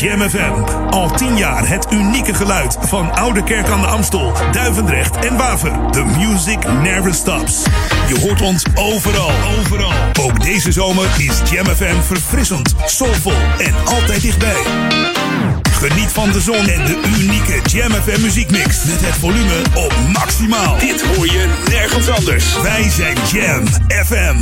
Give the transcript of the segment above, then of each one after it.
Jam FM. Al tien jaar het unieke geluid van Oude Kerk aan de Amstel, Duivendrecht en Waver. The music never stops. Je hoort ons overal, overal. Ook deze zomer is Jam FM verfrissend, soulvol en altijd dichtbij. Geniet van de zon en de unieke Jam FM muziekmix. Met het volume op maximaal. Dit hoor je nergens anders. Wij zijn Jam FM.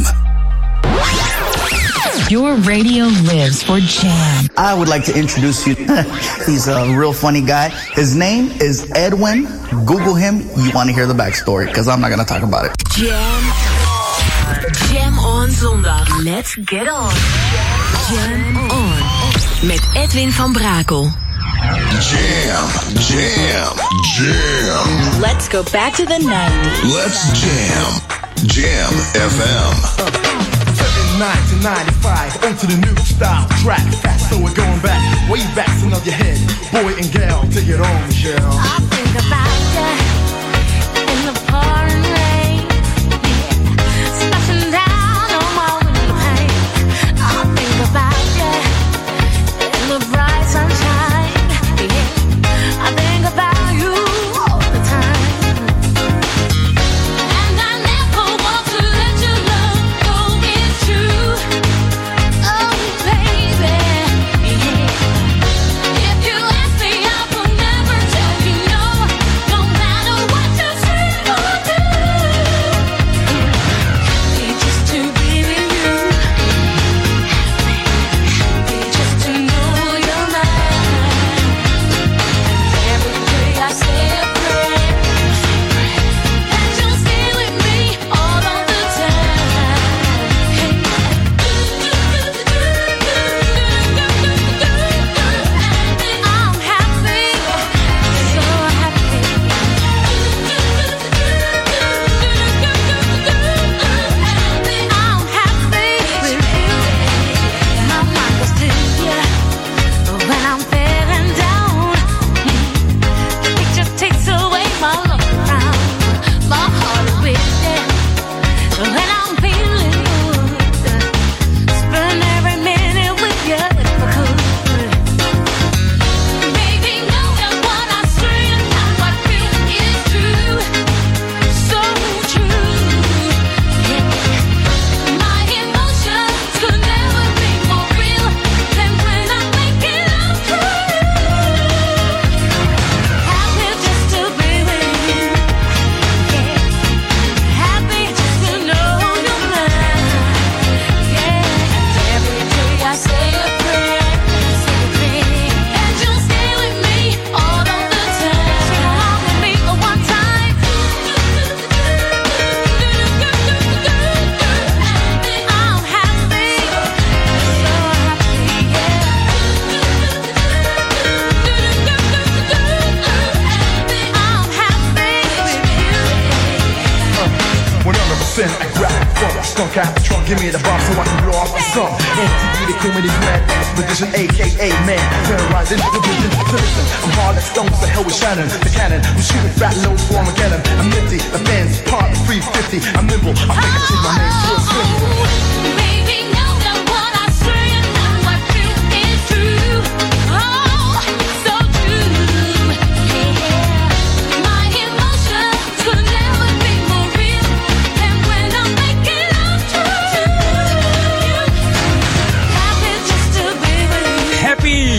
Your radio lives for Jam. I would like to introduce you. He's a real funny guy. His name is Edwin. Google him. You want to hear the backstory because I'm not going to talk about it. Jam. Jam on zondag. Let's get on. Jam on. Met Edwin van Brakel. Jam, jam, jam. Let's go back to the 90s. Let's jam. Jam FM. 79 to 95, onto the new style track. Fast, so we're going back, way back, so nod your head. Boy and gal, take it on, Michelle. I think about you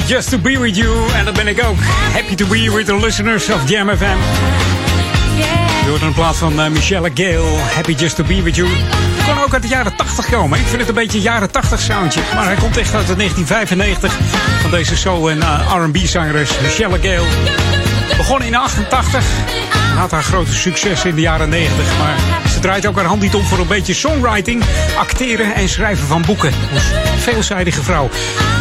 just to be with you. En dat ben ik ook. Happy to be with the listeners of Jam FM. Je hoort een plaat van eh, Michelle Gale. Happy just to be with you. Kon ook uit de jaren 80 komen. Ik vind het een beetje een jaren 80 soundje. Maar hij komt echt uit de 1995. Van deze soul- en eh, R&B-zangeres Michelle Gale. Begon in 88. Had haar grote succes in de jaren 90. Maar ze draait ook haar hand niet om voor een beetje songwriting, acteren en schrijven van boeken. Dus veelzijdige vrouw.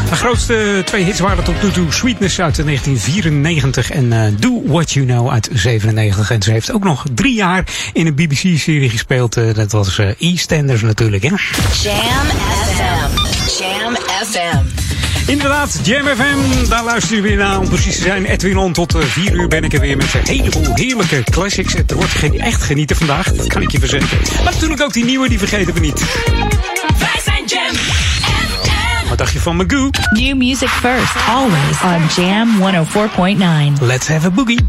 Haar grootste twee hits waren tot nu toe Sweetness uit 1994 en eh, Do What You Know uit 97. En ze heeft ook nog drie jaar in een BBC-serie gespeeld. eh, dat was eh EastEnders natuurlijk. Hè? Jam FM. Jam FM. Inderdaad, Jam FM, daar luister je weer naar. Om precies te zijn, Edwin On, tot eh, 4 uur ben ik er weer met een heleboel heerlijke classics. Het wordt geen echt genieten vandaag, dat kan ik je verzekeren. Maar natuurlijk ook die nieuwe, die vergeten we niet. Wij zijn Jam Wat dacht je van Magoo? New music first, always on Jam 104.9. Let's have a boogie.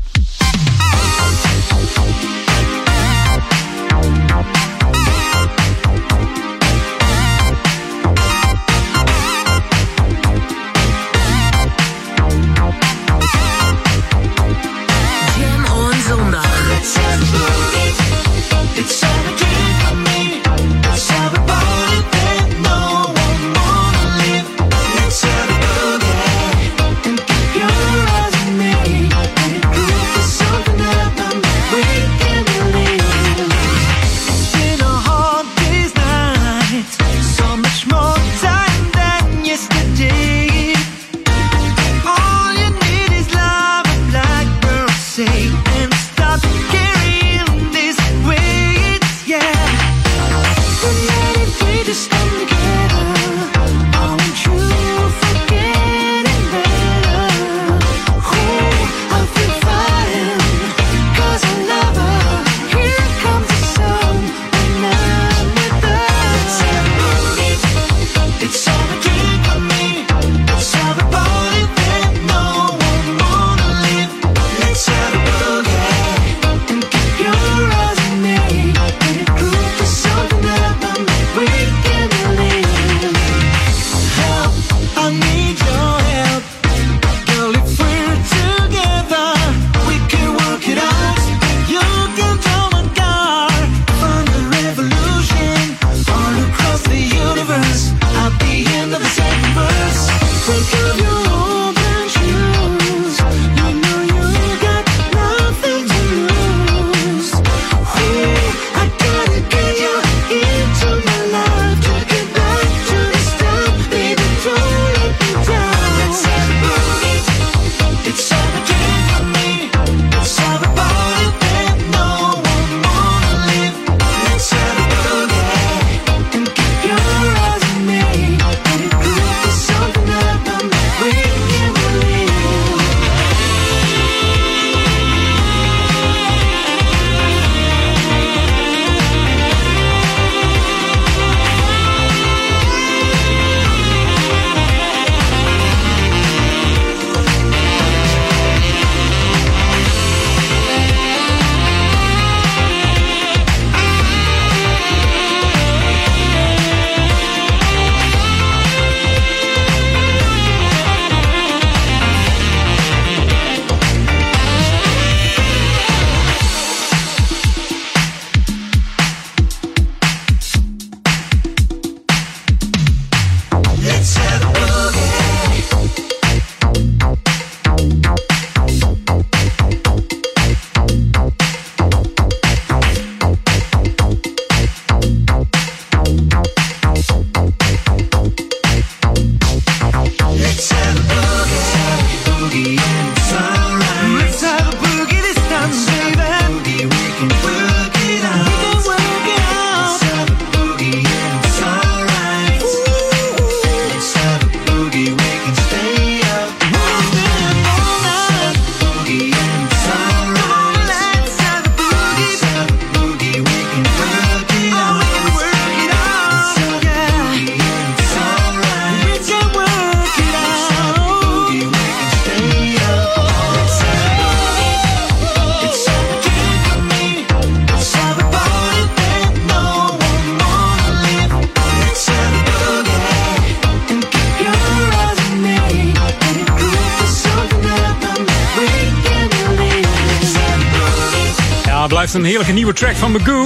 een heerlijke nieuwe track van Magoo.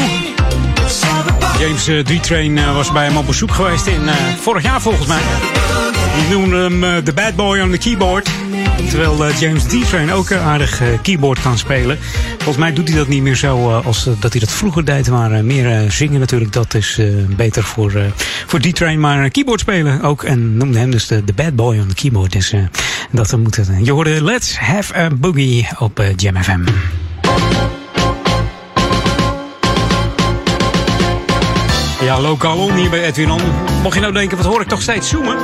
James eh, D-Train eh, was bij hem op bezoek geweest in eh, vorig jaar volgens mij. Die noemde hem de bad boy on the keyboard. Terwijl James D-Train ook aardig keyboard kan spelen. Volgens mij doet hij dat niet meer zo als dat hij dat vroeger deed. Maar meer zingen natuurlijk, dat is beter voor, voor D-Train. Maar keyboard spelen ook. En noemde hem dus de, de bad boy on the keyboard. Dus dat moet moeten. Je hoorde Let's Have a Boogie op Jam FM. Ja, lokaal hier bij Edwin On. Mocht je nou denken, wat hoor ik toch steeds zoomen?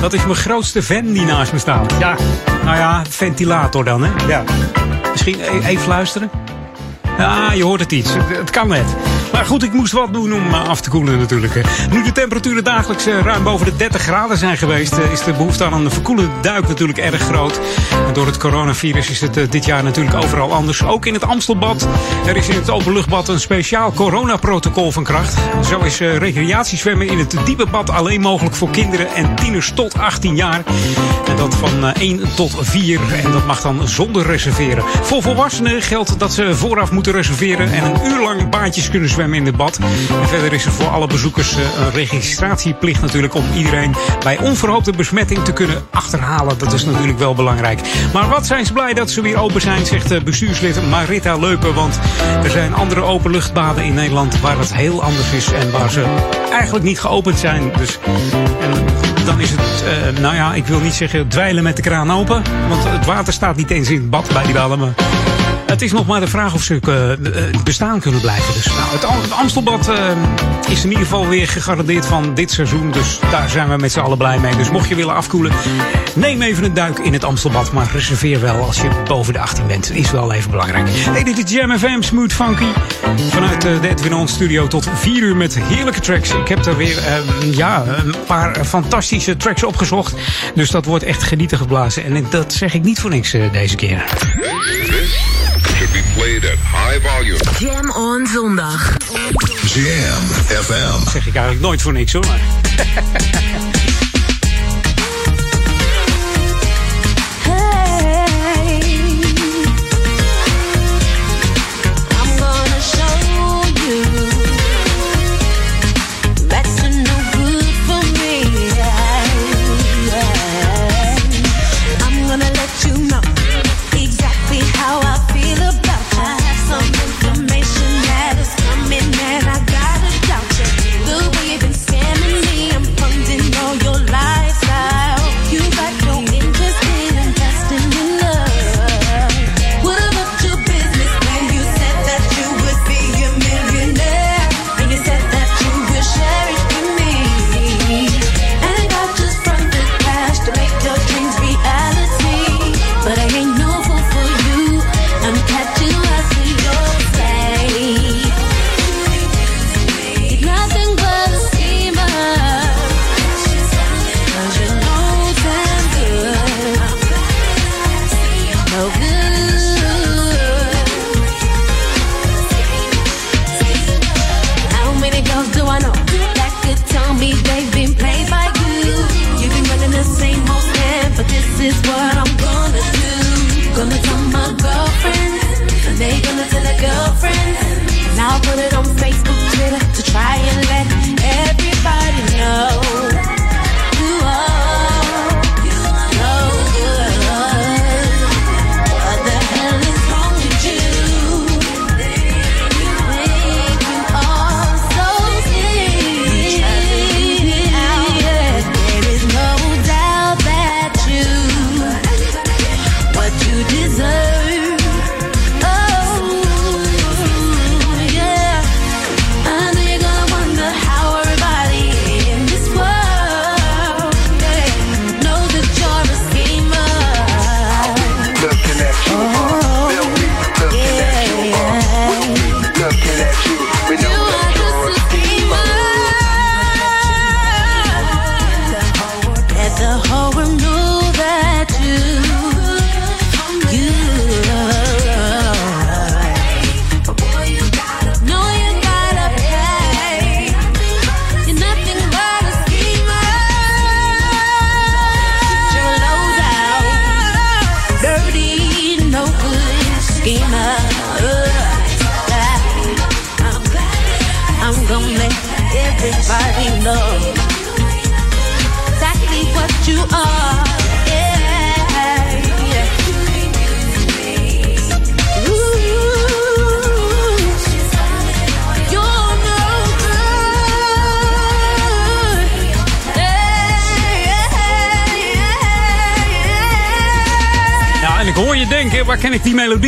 Dat is mijn grootste fan die naast me staat. Ja, nou ja, ventilator dan, hè? Ja. Misschien e- even luisteren. Ja, je hoort het iets. Het, kan net. Maar goed, ik moest wat doen om eh, af te koelen natuurlijk. Nu de temperaturen dagelijks eh, ruim boven de 30 graden zijn geweest... eh, is de behoefte aan een verkoelende duik natuurlijk erg groot. En door het coronavirus is het dit jaar natuurlijk overal anders. Ook in het Amstelbad. Er is in het openluchtbad een speciaal coronaprotocol van kracht. Zo is recreatiezwemmen in het diepe bad alleen mogelijk voor kinderen en tieners tot 18 jaar. En dat van eh, 1 tot 4. En dat mag dan zonder reserveren. Voor volwassenen geldt dat ze vooraf moeten reserveren en een uur lang baantjes kunnen zwemmen in het bad. En verder is er voor alle bezoekers eh, een registratieplicht natuurlijk om iedereen bij onverhoopte besmetting te kunnen achterhalen. Dat is natuurlijk wel belangrijk. Maar wat zijn ze blij dat ze weer open zijn, zegt bestuurslid Marita Leupen. Want er zijn andere openluchtbaden in Nederland waar het heel anders is en waar ze eigenlijk niet geopend zijn. Dus en dan is het, eh, nou ja, ik wil niet zeggen dweilen met de kraan open. Want het water staat niet eens in het bad bij die. Maar het is nog maar de vraag of ze eh, bestaan kunnen blijven. Dus nou, het, Am- het Amstelbad eh, is in ieder geval weer gegarandeerd van dit seizoen. Dus daar zijn we met z'n allen blij mee. Dus mocht je willen afkoelen, neem even een duik in het Amstelbad. Maar reserveer wel als je boven de 18 bent. Is wel even belangrijk. Hey, dit is Jam FM Smooth Funky. Vanuit de Edwin On Studio tot 4 uur met heerlijke tracks. Ik heb er weer ja, een paar fantastische tracks opgezocht. Dus dat wordt echt genieten geblazen. En dat zeg ik niet voor niks deze keer. Should be played at high volume. Jam on zondag. Jam FM. zeg ik eigenlijk nooit voor niks hoor.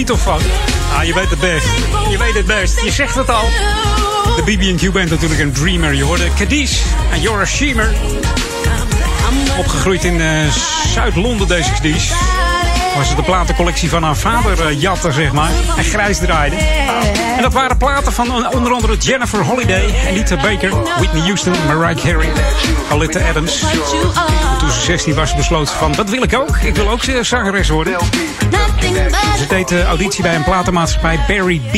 Ah, je weet het best. Je weet het best. Je zegt het al. De BB&Q Band natuurlijk een dreamer. Je hoorde Cadiz en a Sheamer. Opgegroeid in eh, Zuid-Londen deze Cadiz. was het de platencollectie van haar vader eh, jatte, zeg maar. En grijs draaide. En dat waren platen van on- onder andere Jennifer Holiday, Anita Baker, Whitney Houston, Mariah Carey, Alita Adams. Toen ze 16 was, besloot van, dat wil ik ook. Ik wil ook eh, zangeres worden. Ze deed de auditie bij een platenmaatschappij, Barry B.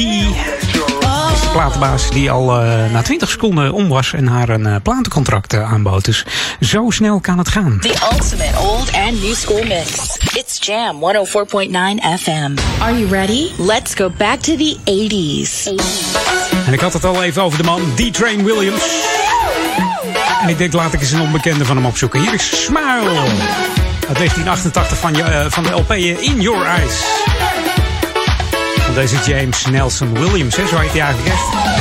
Dat is de platenbaas die al eh, na 20 seconden om was en haar een eh, platencontract eh, aanbood. Dus zo snel kan het gaan. The ultimate old and new school mix. It's Jam 104.9 FM. Are you ready? Let's go back to the 80s. En ik had het al even over de man, D-Train Williams. En ik denk, laat ik eens een onbekende van hem opzoeken. Hier is Smile. Uit 1988 van, je, eh, van de LP In Your Eyes. Deze James Nelson Williams, hè, zo heet hij eigenlijk echt.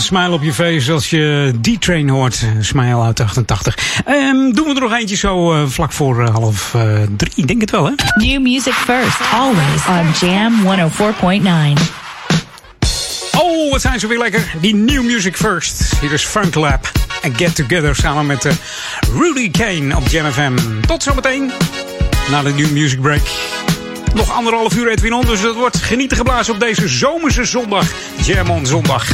Een smile op je face als je D-Train hoort. Een Smile uit 88. Ehm, doen we er nog eentje zo eh, vlak voor eh, half eh, drie, denk het wel hè? New music first, always on Jam 104.9. Oh, wat zijn ze weer lekker. Die New Music First. Hier is Funk Lab en Get Together samen met Rudy Kane op Jam FM. Tot zometeen na de New Music Break. Nog anderhalf uur Edwin On, dus dat wordt genieten geblazen op deze zomerse zondag. Jam on zondag.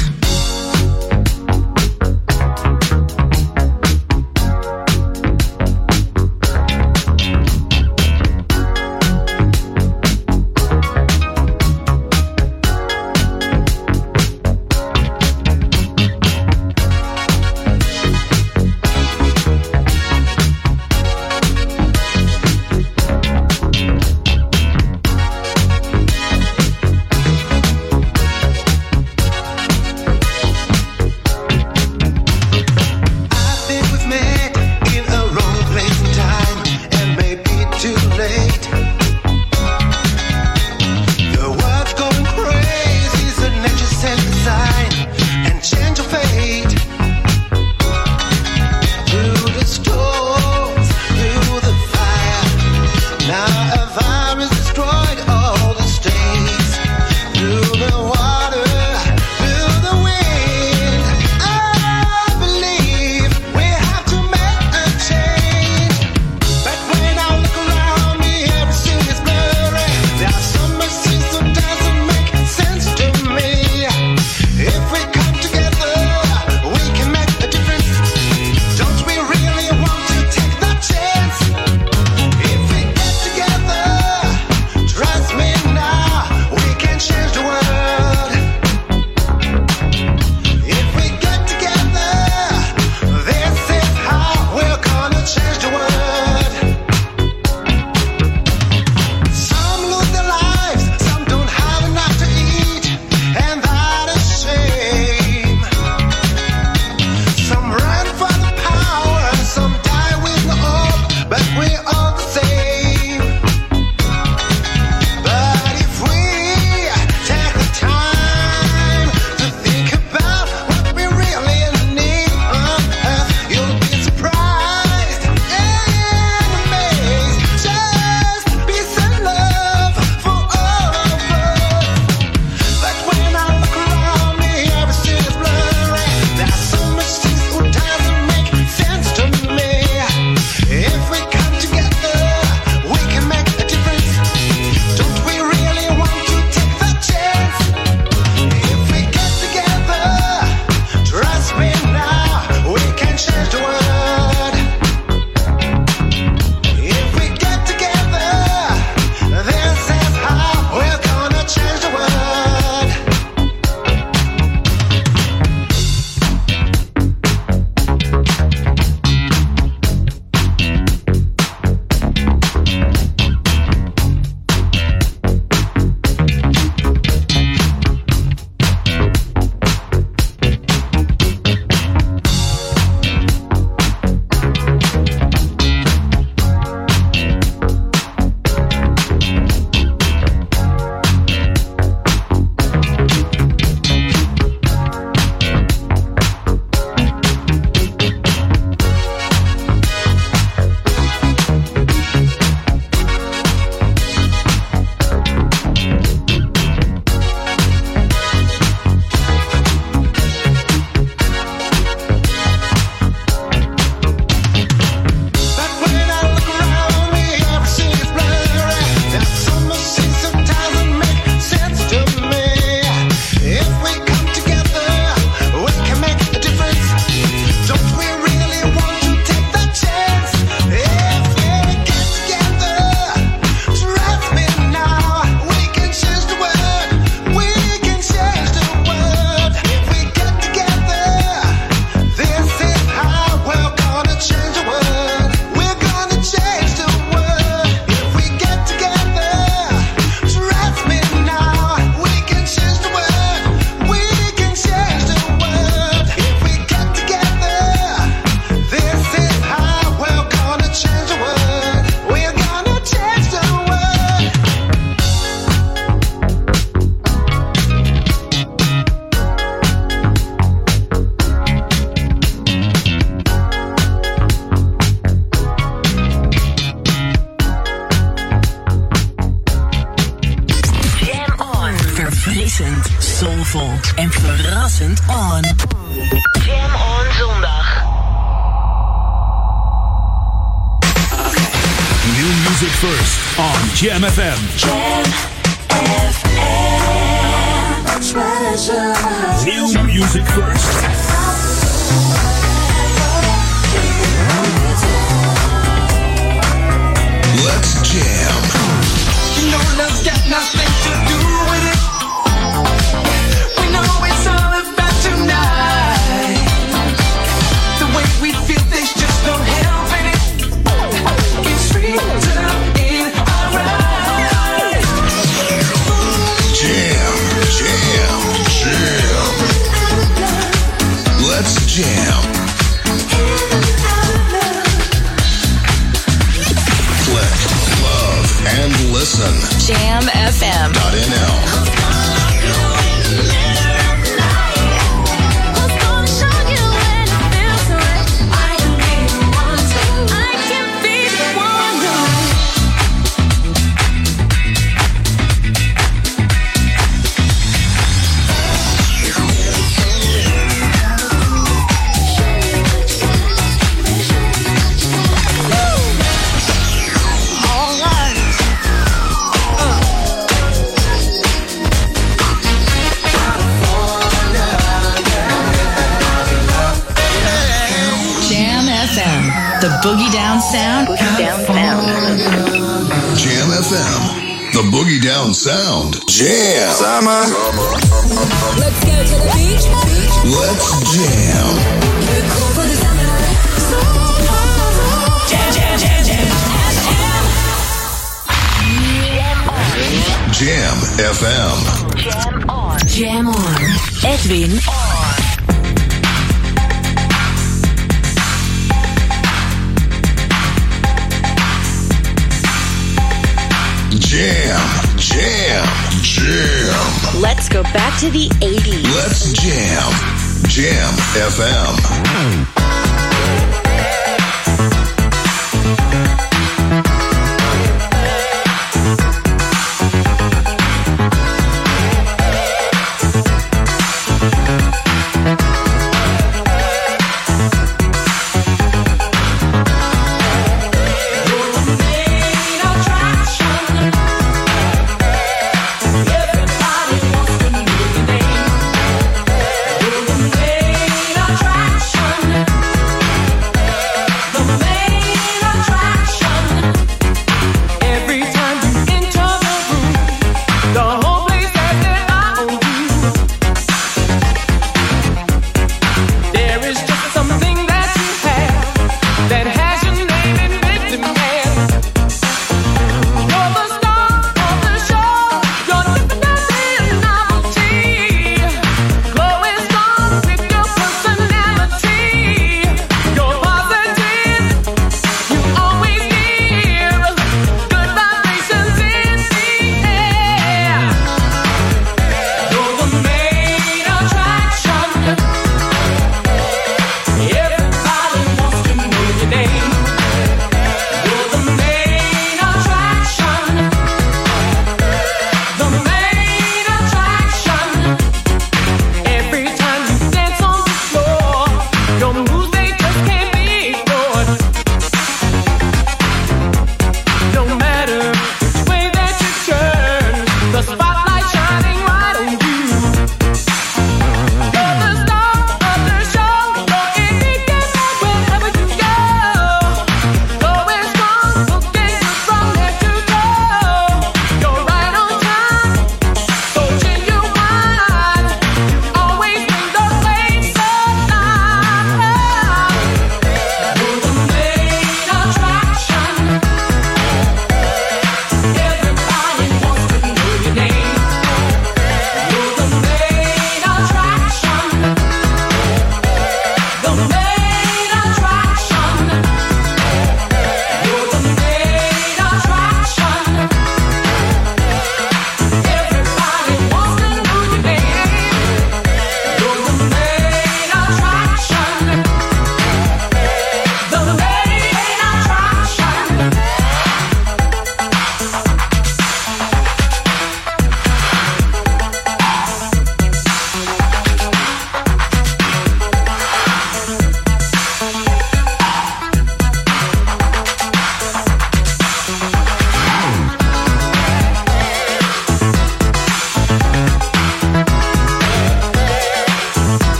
FM.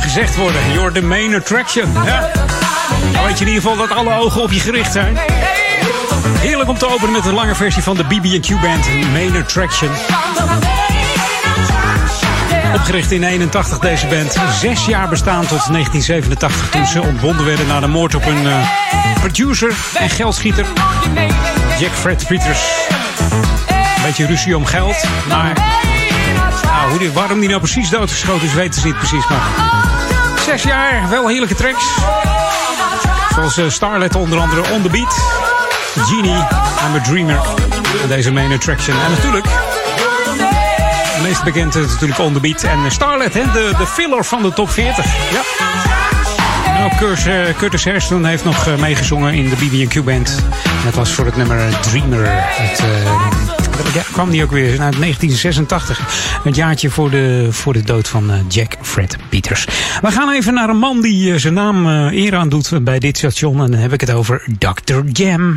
Gezegd worden? You're the main attraction. Weet je in ieder geval dat alle ogen op je gericht zijn. Heerlijk om te openen met een lange versie van de BB&Q Band. Main Attraction. Opgericht in 81 deze band. Zes jaar bestaan tot 1987 toen ze ontbonden werden na de moord op een eh, producer en geldschieter. Jack Fred Peters. Beetje ruzie om geld. Maar nou, waarom die nou precies doodgeschoten is, weten ze niet precies. Maar zes jaar, wel heerlijke tracks. Zoals eh, Starlet onder andere On The Beat. Genie, I'm a Dreamer. Deze main attraction. En natuurlijk, de meest bekend is natuurlijk On The Beat. En Starlet, hè, de, de filler van de top 40. Ja. Nou, Curtis, eh, Hairston heeft nog eh, meegezongen in de BB&Q Band. En dat was voor het nummer Dreamer. Het, eh, ja, kwam die ook weer uit 1986. Het jaartje voor de, voor de dood van eh, Jack Fred Peters. We gaan even naar een man die eh, zijn naam eh, eer aan doet bij dit station. En dan heb ik het over Dr. Jam.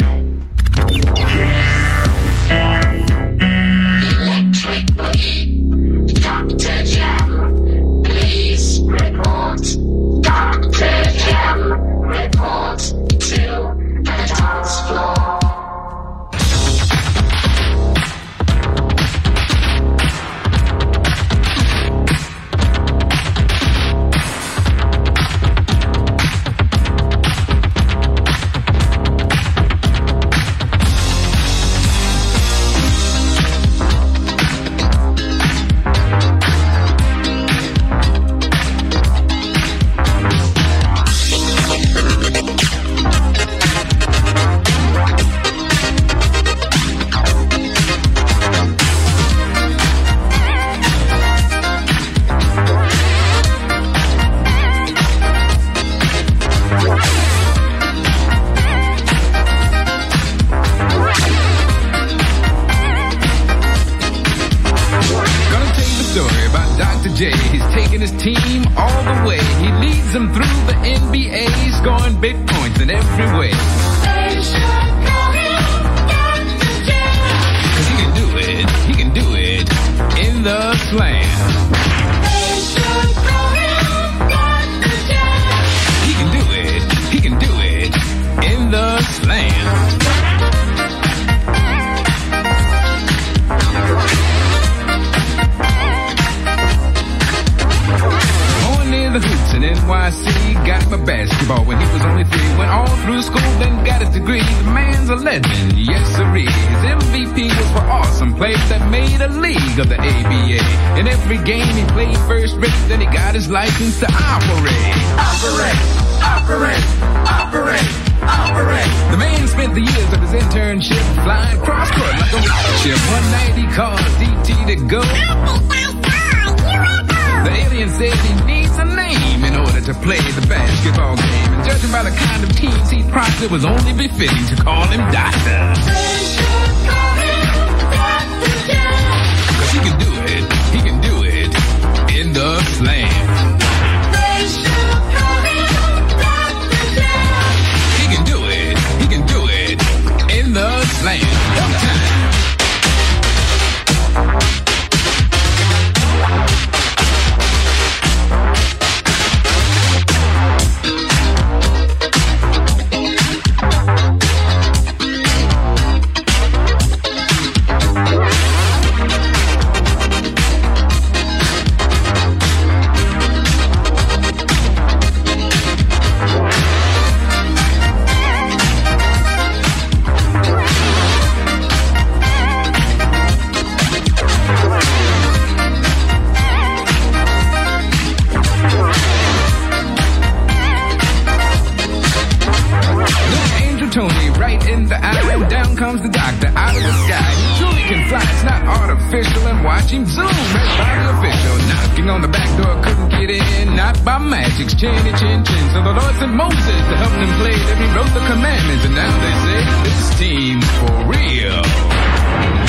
And down comes the doctor out of the sky. He truly can fly, it's not artificial, and watch him zoom by the official. Knocking on the back door, couldn't get in, not by magic's chinny chin chin. So the Lord sent Moses to help them play, then he wrote the commandments, and now they say, this team's for real.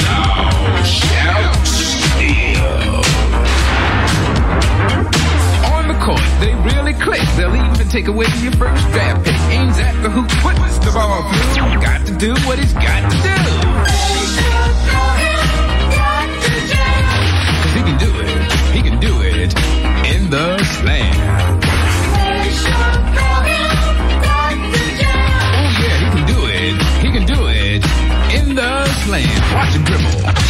Now shout steal. Court, they really click. They'll even take away your first draft pick. Aims at the hoop, puts the ball through. Got to do what he's got to do. Cause he can do it, he can do it in the slam. Oh yeah, he can do it. He can do it in the slam. Watch him dribble.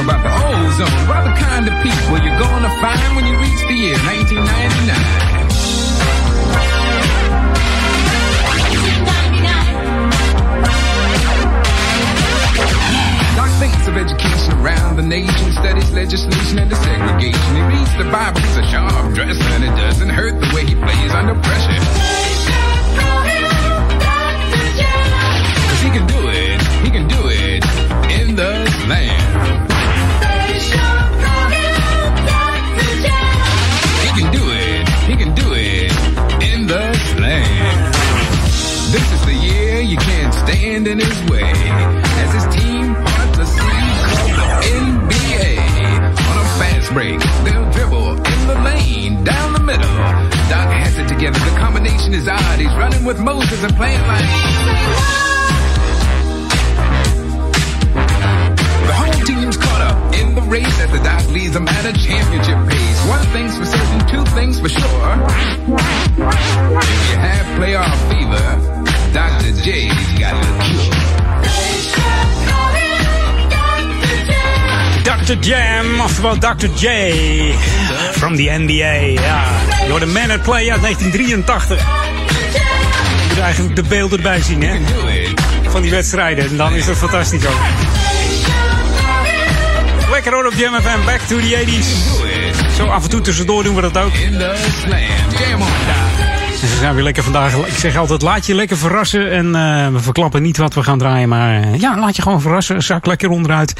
About the ozone? About the kind of people you're gonna find when you reach the year 1999. Doc thinks of education around the nation, studies legislation and the segregation. He reads the Bible, he's a sharp dresser, and it doesn't hurt the way he plays under pressure. He can do it, he can do it in the slam. Stand in his way. As his team parts a sleeve called the NBA. On a fast break, they'll dribble in the lane, down the middle. Doc has it together, the combination is odd. He's running with Moses and playing like. The whole team's caught up in the race as the Doc leads them at a championship pace. One thing's for certain, two things for sure. If you have playoff fever, Dr. J's got the cure. Dr. Jam, oftewel Dr. J. From the NBA, ja. Door de Man at Play uit 1983. Je moet eigenlijk de beelden erbij zien, hè? Van die wedstrijden. En dan is dat fantastisch ook. Lekker hoor op Jam FM, back to the 80s. Zo af en toe tussendoor doen we dat ook. In the slam, jam on ze zijn weer lekker vandaag. Ik zeg altijd, laat je lekker verrassen. En eh, we verklappen niet wat we gaan draaien. Maar eh, ja, laat je gewoon verrassen. Zak lekker onderuit.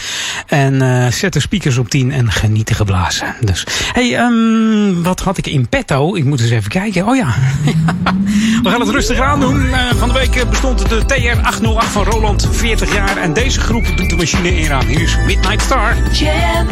En eh, zet de speakers op 10 en genieten geblazen. Dus, hey, ehm, wat had ik in petto? Ik moet eens even kijken. Oh ja. we gaan het rustig aan doen. Van de week bestond de TR-808 van Roland 40 jaar. En deze groep doet de machine aan. Hier is Midnight Star. Jam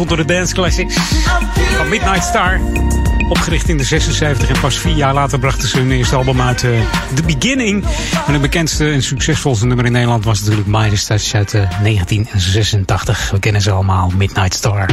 onder de dance classics. Van Midnight Star. Opgericht in de 76 en pas vier jaar later brachten ze hun eerste album uit eh, The Beginning. En de bekendste en succesvolste nummer in Nederland was natuurlijk Midas Touch uit eh, 1986. We kennen ze allemaal, Midnight Star.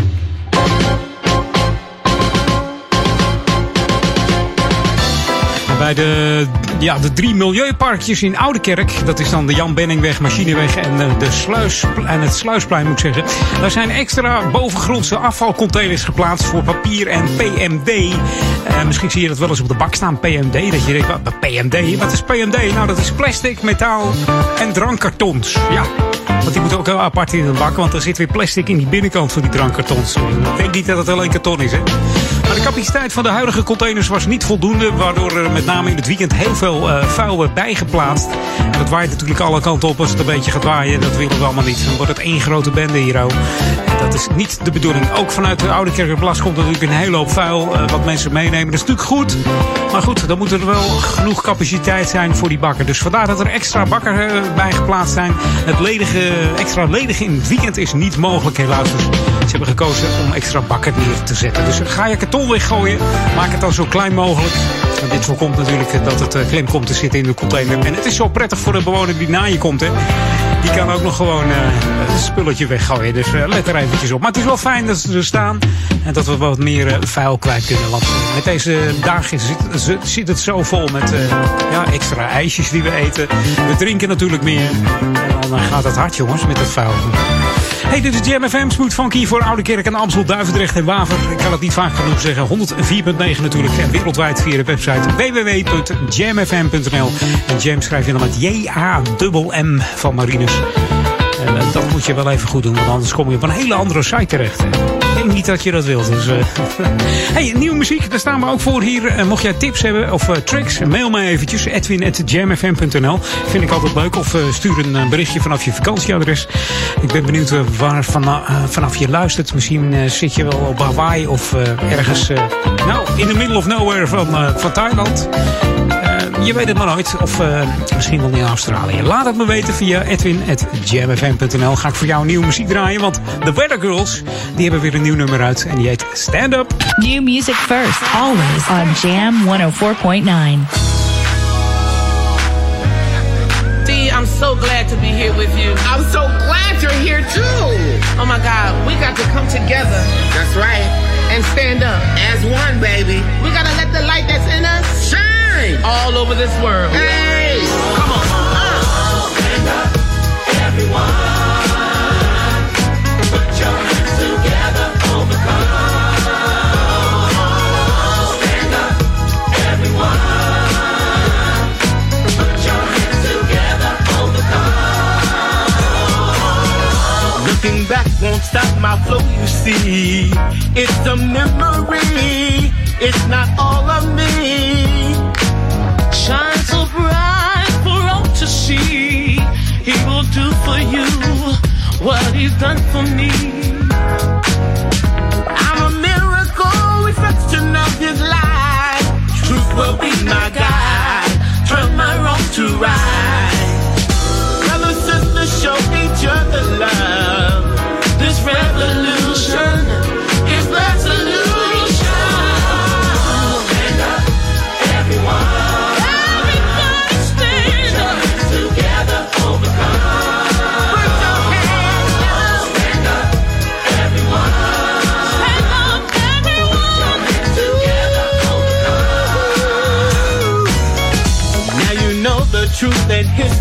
Bij de, ja, de drie milieuparkjes in Oudekerk, dat is dan de Jan Benningweg, Machineweg en eh, de sluis, en het Sluisplein moet ik zeggen. Daar zijn extra bovengrondse afvalcontainers geplaatst voor papier en PMD. Eh, misschien zie je dat wel eens op de bak staan, PMD. Dat je denkt, wat, PMD? Wat is PMD? Nou, dat is plastic, metaal en drankkartons. Ja, want die moeten ook heel apart in de bak, want er zit weer plastic in die binnenkant van die drankkartons. Ik denk niet dat het alleen karton is, hè? Maar de capaciteit van de huidige containers was niet voldoende, waardoor er met name in het weekend heel veel eh, vuil werd bijgeplaatst. En dat waait natuurlijk alle kanten op als het een beetje gaat waaien. Dat willen we allemaal niet. Dan wordt het één grote bende hier ook. Dat is niet de bedoeling. Ook vanuit de Oude Kerkerplas komt natuurlijk een hele hoop vuil eh, wat mensen meenemen. Dat is natuurlijk goed. Maar goed, dan moet er wel genoeg capaciteit zijn voor die bakken. Dus vandaar dat er extra bakken eh, bij geplaatst zijn. Het ledige, extra ledige in het weekend is niet mogelijk helaas. Dus ze hebben gekozen om extra bakken neer te zetten. Dus ga je weggooien, maak het dan zo klein mogelijk. En dit voorkomt natuurlijk dat het eh, klem komt te zitten in de container. En het is zo prettig voor de bewoner die na je komt. Hè. Die kan ook nog gewoon eh, een spulletje weggooien. Dus eh, let er eventjes op. Maar het is wel fijn dat ze er staan. En dat we wat meer eh, vuil kwijt kunnen. Want met deze dagen zit, het zo vol met ja, extra ijsjes die we eten. We drinken natuurlijk meer. En dan gaat het hard jongens met het vuil. Hey, dit is Jam FM, Smooth Funky voor Oude Kerk en Amstel, Duivendrecht en Waver. Ik kan het niet vaak genoeg zeggen. 104.9 natuurlijk en wereldwijd via de website www.jamfm.nl. En Jam schrijf je dan met J-A-M-M van Marinus. En eh, dat moet je wel even goed doen, want anders kom je op een hele andere site terecht. Ik denk niet dat je dat wilt. Dus, eh hey, nieuwe muziek, daar staan we ook voor hier. Eh, mocht jij tips hebben of tricks, mail mij eventjes. Edwin.jamfm.nl Vind ik altijd leuk. Of stuur een berichtje vanaf je vakantieadres. Ik ben benieuwd waar vana- vanaf je luistert. Misschien zit je wel op Hawaii of ergens nou, in the middle of nowhere van, van Thailand. Je weet het maar nooit. Of eh, misschien wel in Australië. Laat het me weten via edwin.jamfm.nl. Ga ik voor jou nieuwe muziek draaien. Want de Weather Girls die hebben weer een nieuw nummer uit. En die heet Stand Up. New music first, always on Jam 104.9. Dee, I'm so glad to be here with you. I'm so glad you're here too. Oh my God, we got to come together. That's right. And stand up as one, baby. We gotta let the light that's in us shine all over this world. Hey, come on. Stand up, everyone. Put your hands together, overcome. Stand up, everyone. Put your hands together, overcome. Looking back won't stop my flow, you see. It's a memory, it's not all of me. So bright for all to see. He will do for you what he's done for me. I'm a miracle, reflection of his light. Truth will be my guide, turn my wrong to right.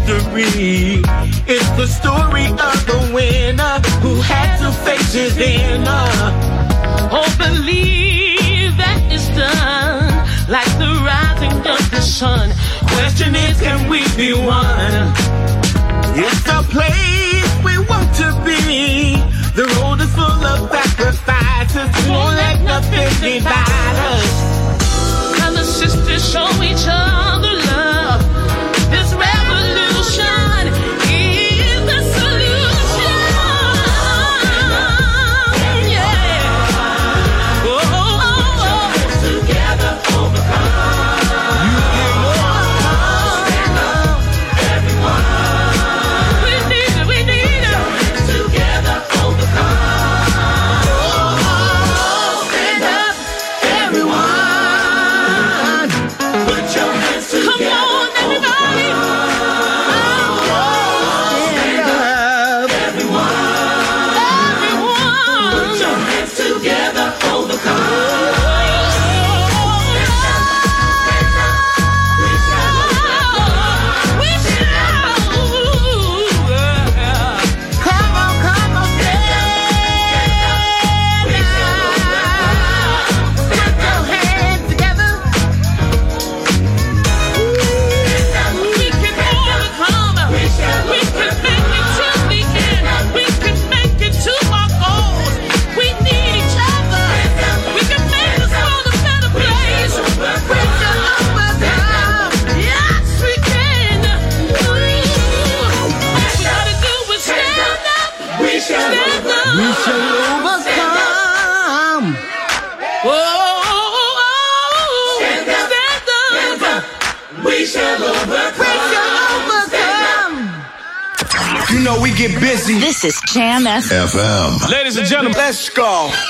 History. It's the story of the winner who had to face his inner. Oh, believe that it's done like the rising of the sun. Question is, can we be one? It's the place we want to be. The road is full of sacrifices. Won't let nothing divide us. Brothers, sisters, show each other go.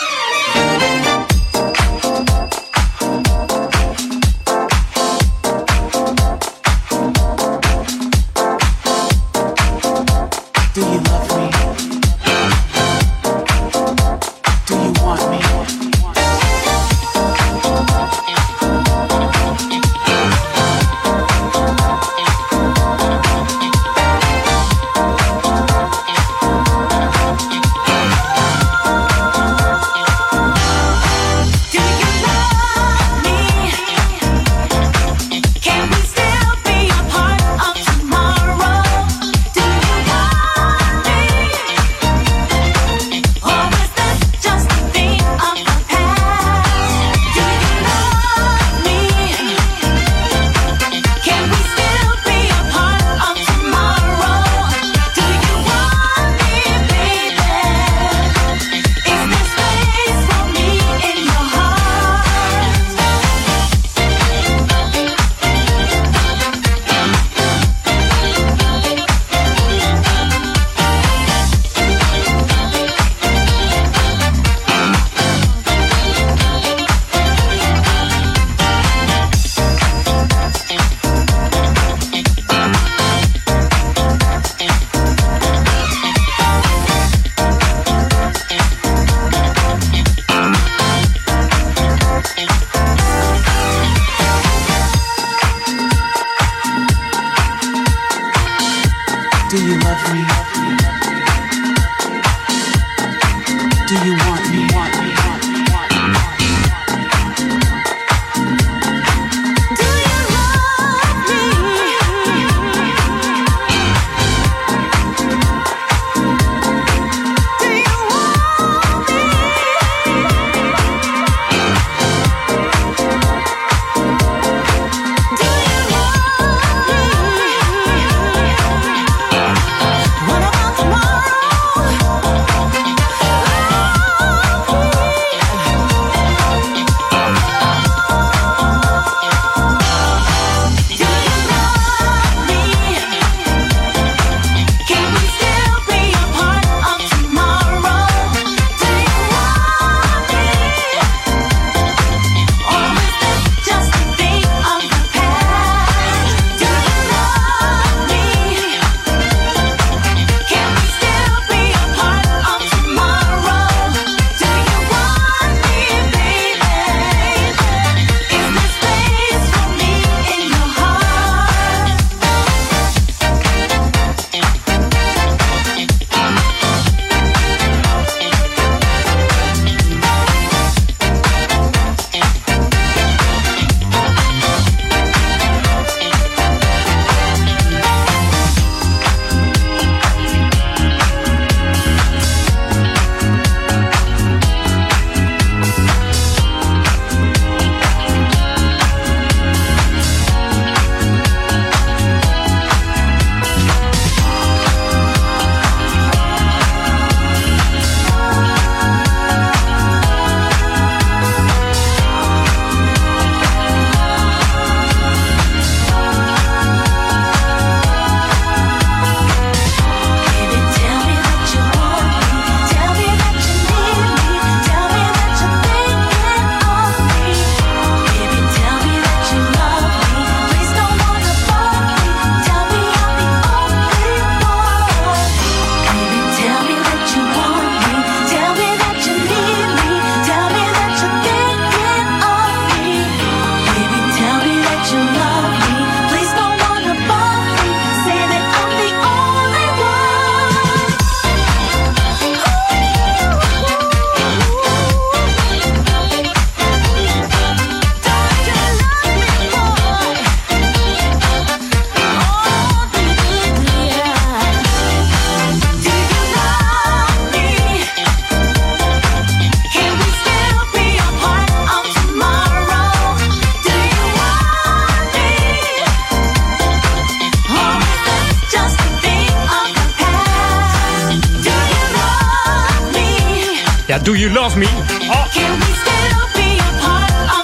Do You Love Me? Of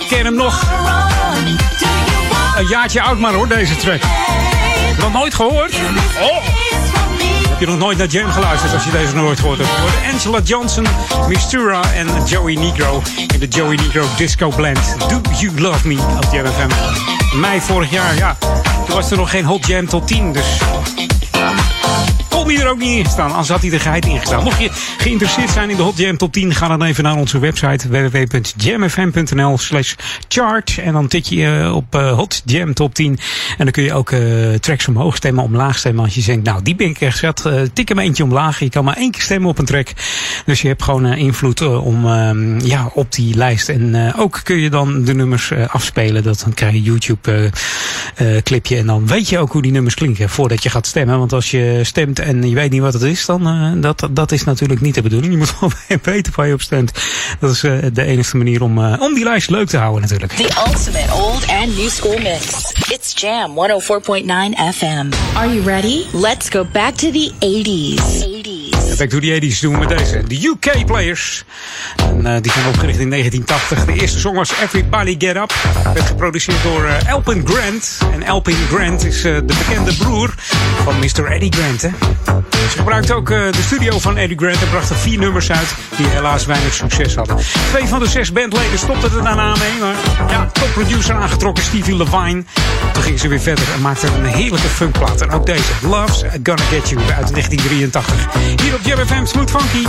Ken hem nog? een jaartje oud maar hoor, deze track. Nog nooit gehoord? Oh! Heb je nog nooit naar Jam geluisterd als je deze nooit gehoord hebt? Hoort Angela Johnson, Mistura en Joey Negro in de Joey Negro Disco Blend. Do You Love Me op Jam FM. Mei vorig jaar, ja. Toen was er nog geen Hot Jam tot 10, dus hij er ook niet in gestaan. Anders had hij er geheid in gestaan. Mocht je geïnteresseerd zijn in de Hot Jam Top 10, ga dan even naar onze website www.jamfm.nl slash chart. En dan tik je eh, op eh, Hot Jam Top 10. En dan kun je ook eh, tracks omhoog stemmen, omlaag stemmen. Als je denkt, nou die ben ik echt zat, tik hem eentje omlaag. Je kan maar één keer stemmen op een track. Dus je hebt gewoon invloed om, ehm, ja, op die lijst. En ook kun je dan de nummers afspelen. Dat dan krijg je YouTube clipje. En dan weet je ook hoe die nummers klinken voordat je gaat stemmen. Want als je stemt en je weet niet wat het is, dan uh, dat, dat is natuurlijk niet de bedoeling. Je moet wel weten waar je op stemt. Dat is uh, de enige manier om, uh, om die lijst leuk te houden natuurlijk. The ultimate old and new school mix. It's Jam 104.9 FM. Are you ready? Let's go back to the 80s. 80s. Back to the 80s doen met deze. De UK Players. En, uh, die zijn opgericht in 1980. De eerste song was Everybody Get Up. Werd geproduceerd door uh, Elpin Grant. En Elpin Grant is uh, de bekende broer van Mr. Eddie Grant. Hè? Ze gebruikte ook de studio van Eddie Grant en brachten vier nummers uit die helaas weinig succes hadden. Twee van de zes bandleden stopten er daarna mee. Maar ja, topproducer aangetrokken Stevie Levine. Toen gingen ze weer verder en maakten een heerlijke funkplaat. En ook deze, Love's Gonna Get You uit 1983. Hier op Jam FM Smooth Funky.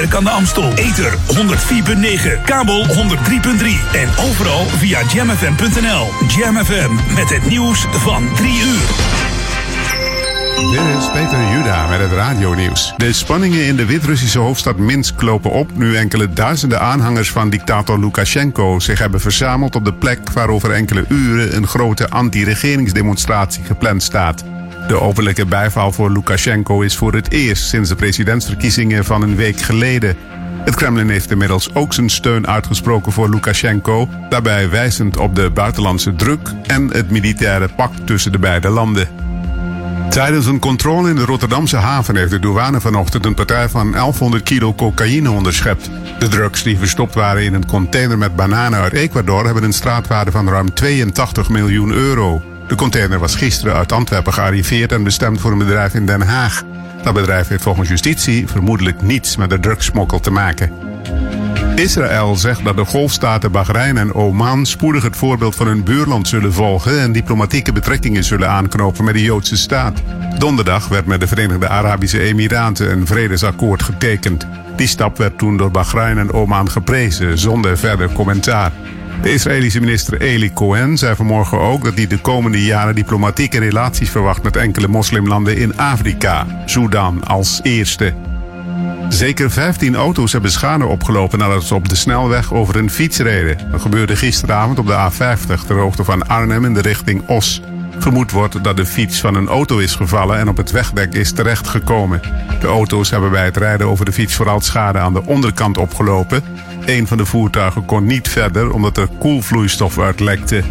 Kerk aan de Amstel. Ether 104.9, kabel 103.3 en overal via jamfm.nl. Jam FM met het nieuws van 3 uur. Dit is Peter Juda met het radionieuws. De spanningen in de Wit-Russische hoofdstad Minsk lopen op nu enkele duizenden aanhangers van dictator Lukashenko zich hebben verzameld op de plek waar over enkele uren een grote anti-regeringsdemonstratie gepland staat. De openlijke bijval voor Lukashenko is voor het eerst sinds de presidentsverkiezingen van een week geleden. Het Kremlin heeft inmiddels ook zijn steun uitgesproken voor Lukashenko, daarbij wijzend op de buitenlandse druk en het militaire pact tussen de beide landen. Tijdens een controle in de Rotterdamse haven heeft de douane vanochtend een partij van 1100 kilo cocaïne onderschept. De drugs die verstopt waren in een container met bananen uit Ecuador hebben een straatwaarde van ruim 82 miljoen euro. De container was gisteren uit Antwerpen gearriveerd en bestemd voor een bedrijf in Den Haag. Dat bedrijf heeft volgens justitie vermoedelijk niets met de drugssmokkel te maken. Israël zegt dat de golfstaten Bahrein en Oman spoedig het voorbeeld van hun buurland zullen volgen en diplomatieke betrekkingen zullen aanknopen met de Joodse staat. Donderdag werd met de Verenigde Arabische Emiraten een vredesakkoord getekend. Die stap werd toen door Bahrein en Oman geprezen, zonder verder commentaar. De Israëlische minister Eli Cohen zei vanmorgen ook dat hij de komende jaren diplomatieke relaties verwacht met enkele moslimlanden in Afrika, Sudan als eerste. Zeker 15 auto's hebben schade opgelopen nadat ze op de snelweg over een fiets reden. Dat gebeurde gisteravond op de A50 ter hoogte van Arnhem in de richting Os. Vermoed wordt dat de fiets van een auto is gevallen en op het wegdek is terechtgekomen. De auto's hebben bij het rijden over de fiets vooral schade aan de onderkant opgelopen. Een van de voertuigen kon niet verder omdat er koelvloeistof uitlekte.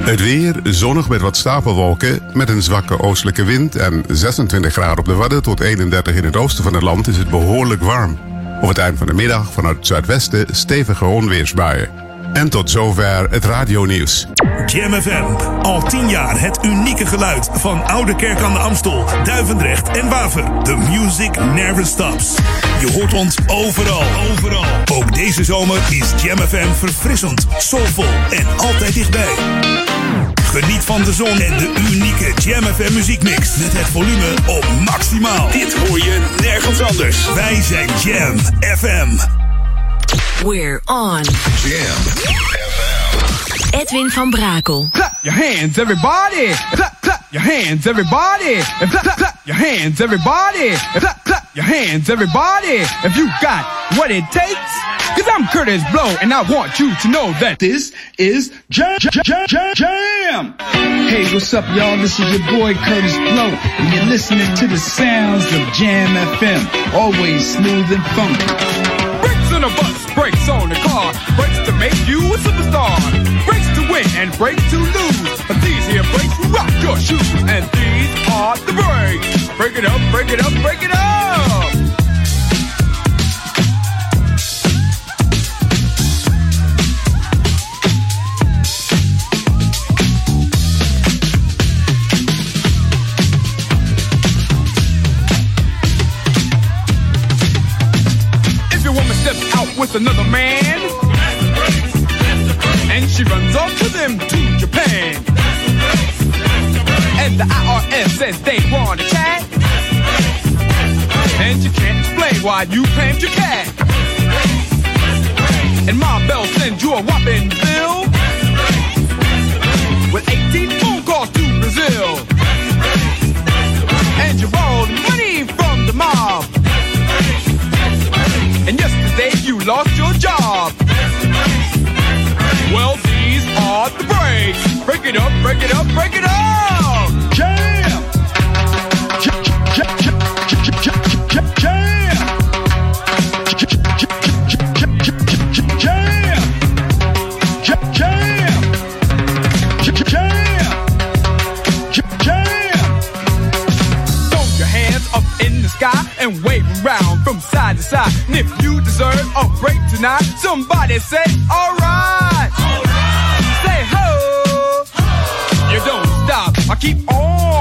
Het weer zonnig met wat stapelwolken. Met een zwakke oostelijke wind en 26 graden op de Wadden tot 31 in het oosten van het land is het behoorlijk warm. Op het eind van de middag vanuit het zuidwesten stevige onweersbuien. En tot zover het radionieuws. Jam FM. Al 10 jaar het unieke geluid van Oude Kerk aan de Amstel, Duivendrecht en Waver. The music never stops. Je hoort ons overal, overal. Ook deze zomer is Jam FM verfrissend, soulvol en altijd dichtbij. Geniet van de zon en de unieke Jam FM muziekmix met het volume op maximaal. Dit hoor je nergens anders. Wij zijn Jam FM. We're on. Jam. Edwin van Brakel. Clap your hands, everybody. Clap, clap your hands, everybody. And clap, clap your hands, everybody. And clap, clap your hands, everybody. If you got what it takes. Cause I'm Curtis Blow and I want you to know that this is Jam, Jam, Jam, Jam, Jam. Hey, what's up, y'all? This is your boy Curtis Blow, and you're listening to the sounds of Jam FM. Always smooth and funky. Brakes on a bus, brakes on a car, brakes to make you a superstar. Brakes to win and brakes to lose. But these here brakes rock your shoes, and these are the brakes. Break it up, break it up, break it up. Another man, and she runs off with him to Japan, and the IRS says they want to chat, and you can't explain why you claimed your cat, and my Bell sends you a whopping bill. With 18 phone calls to Brazil, and you borrowed money from the mob. And yesterday you lost your job. Well, these are the breaks. Break it up, break it up, break it up. And if you deserve a break tonight, somebody say, alright. Say ho. You don't stop. I keep on.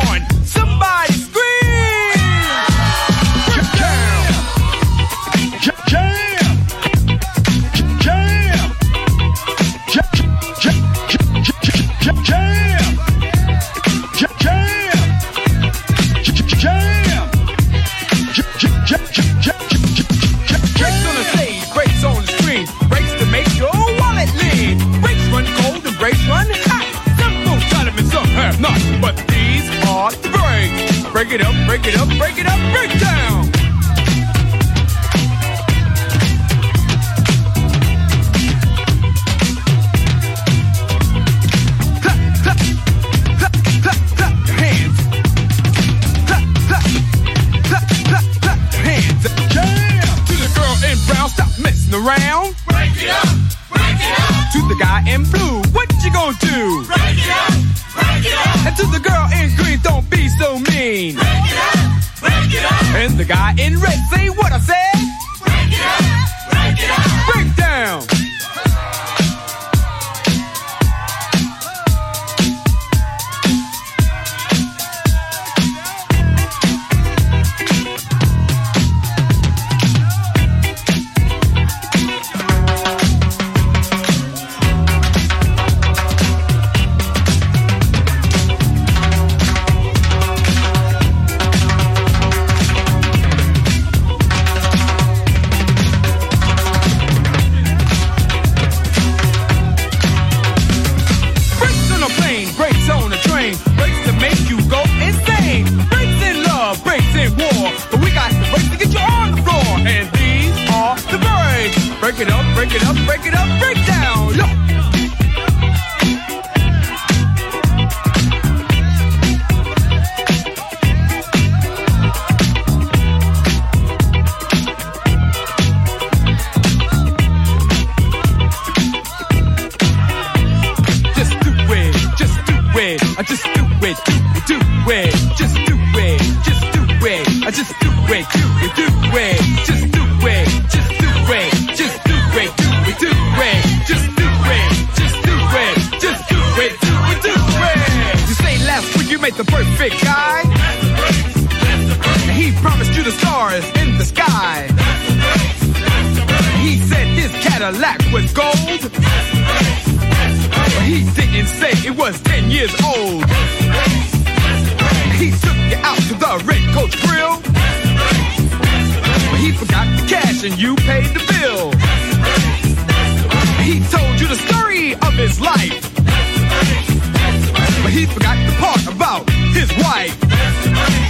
It up, break it up, break it up, break down. Hands. Hands. Jam! To the girl in brown, stop messing around. Break it up, break it up. To the guy in blue, gonna do? Break it up, break it up. And to the girl in green, don't be so mean. Break it up, break it up. And the guy in red, say what I said. Break it up, break it up. Break down. It, do it, do it, just do it, just do it, just do it, do it, do it, just do it, just do it, just do it, do it, do it. You say last week you made the perfect guy. He promised you the stars in the sky. He said his Cadillac was gold. But he didn't say it was 10 years old. He took you out to the Red Coach Grill. He forgot the cash and you paid the bill. He told you the story of his life. But he forgot the part about his wife.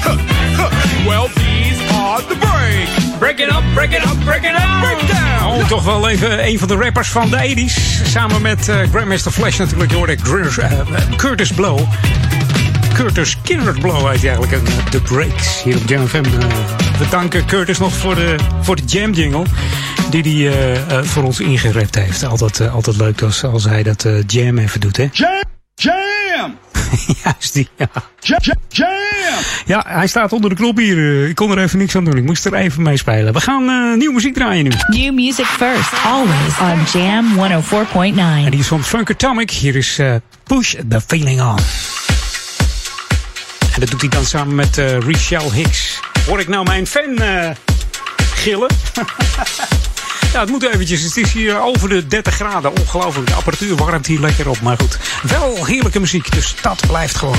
Huh, huh. Well, these are the breaks. Break it up, break it up, break it up, break down. Oh, toch wel even een van de rappers van de 80s. Samen met eh, Grandmaster Flash natuurlijk. Je hoorde Gr- eh, Curtis Blow. Curtis Kindred Blow heet eigenlijk. En eh, The Breaks hier op Jam FM. We danken Curtis nog voor de, voor de Jam Jingle. Die hij eh, eh, voor ons ingerept heeft. Altijd, eh, altijd leuk als, als hij dat eh, Jam even doet, hè? Jam! Jam! Juist die, ja. Jam! Jam! Ja, hij staat onder de knop hier. Eh, Ik kon er even niks aan doen. Ik moest er even mee spelen. We gaan eh, nieuwe muziek draaien nu. New music first, always on Jam 104.9. En die is van Funkatomic. Hier is eh, Push the Feeling On. En dat doet hij dan samen met eh Richelle Hicks. Hoor ik nou mijn fan eh, gillen? ja, het moet eventjes. Het is hier over de 30 graden. Ongelooflijk. De apparatuur warmt hier lekker op. Maar goed, wel heerlijke muziek. Dus dat blijft gewoon.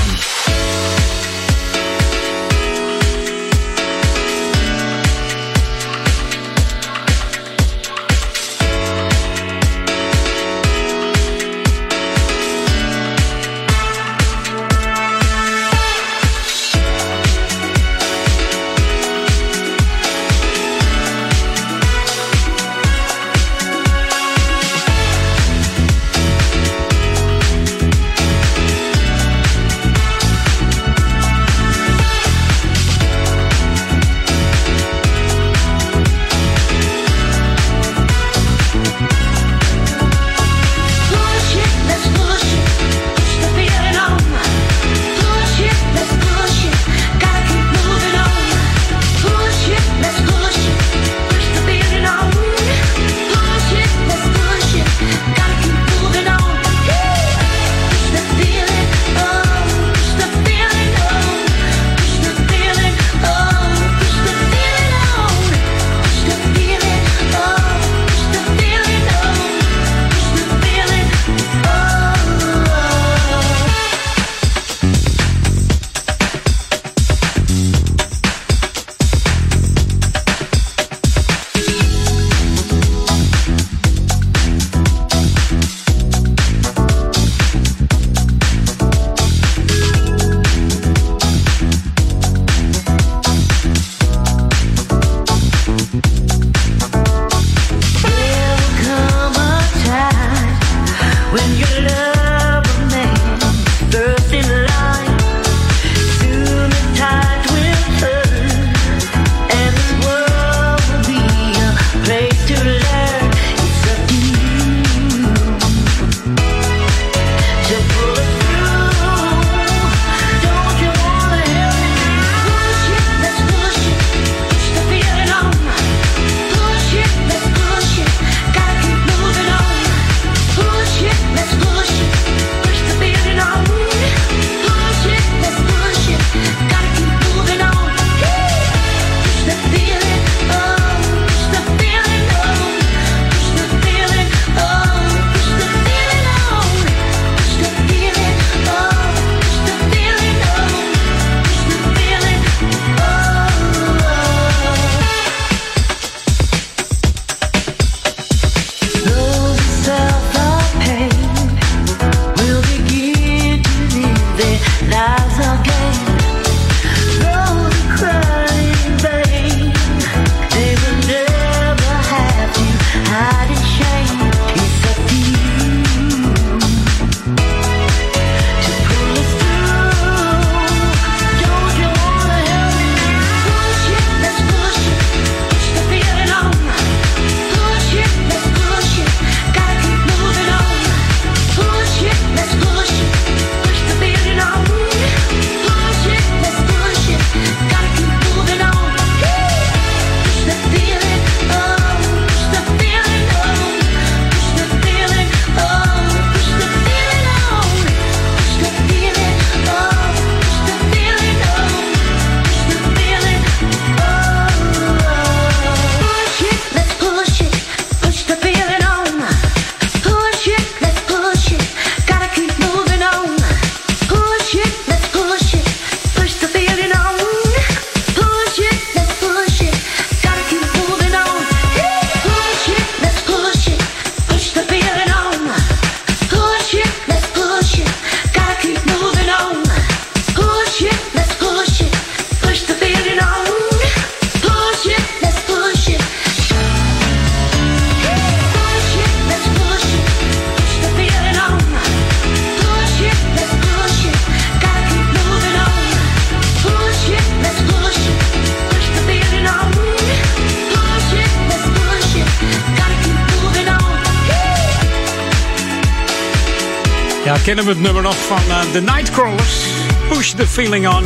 Feeling On.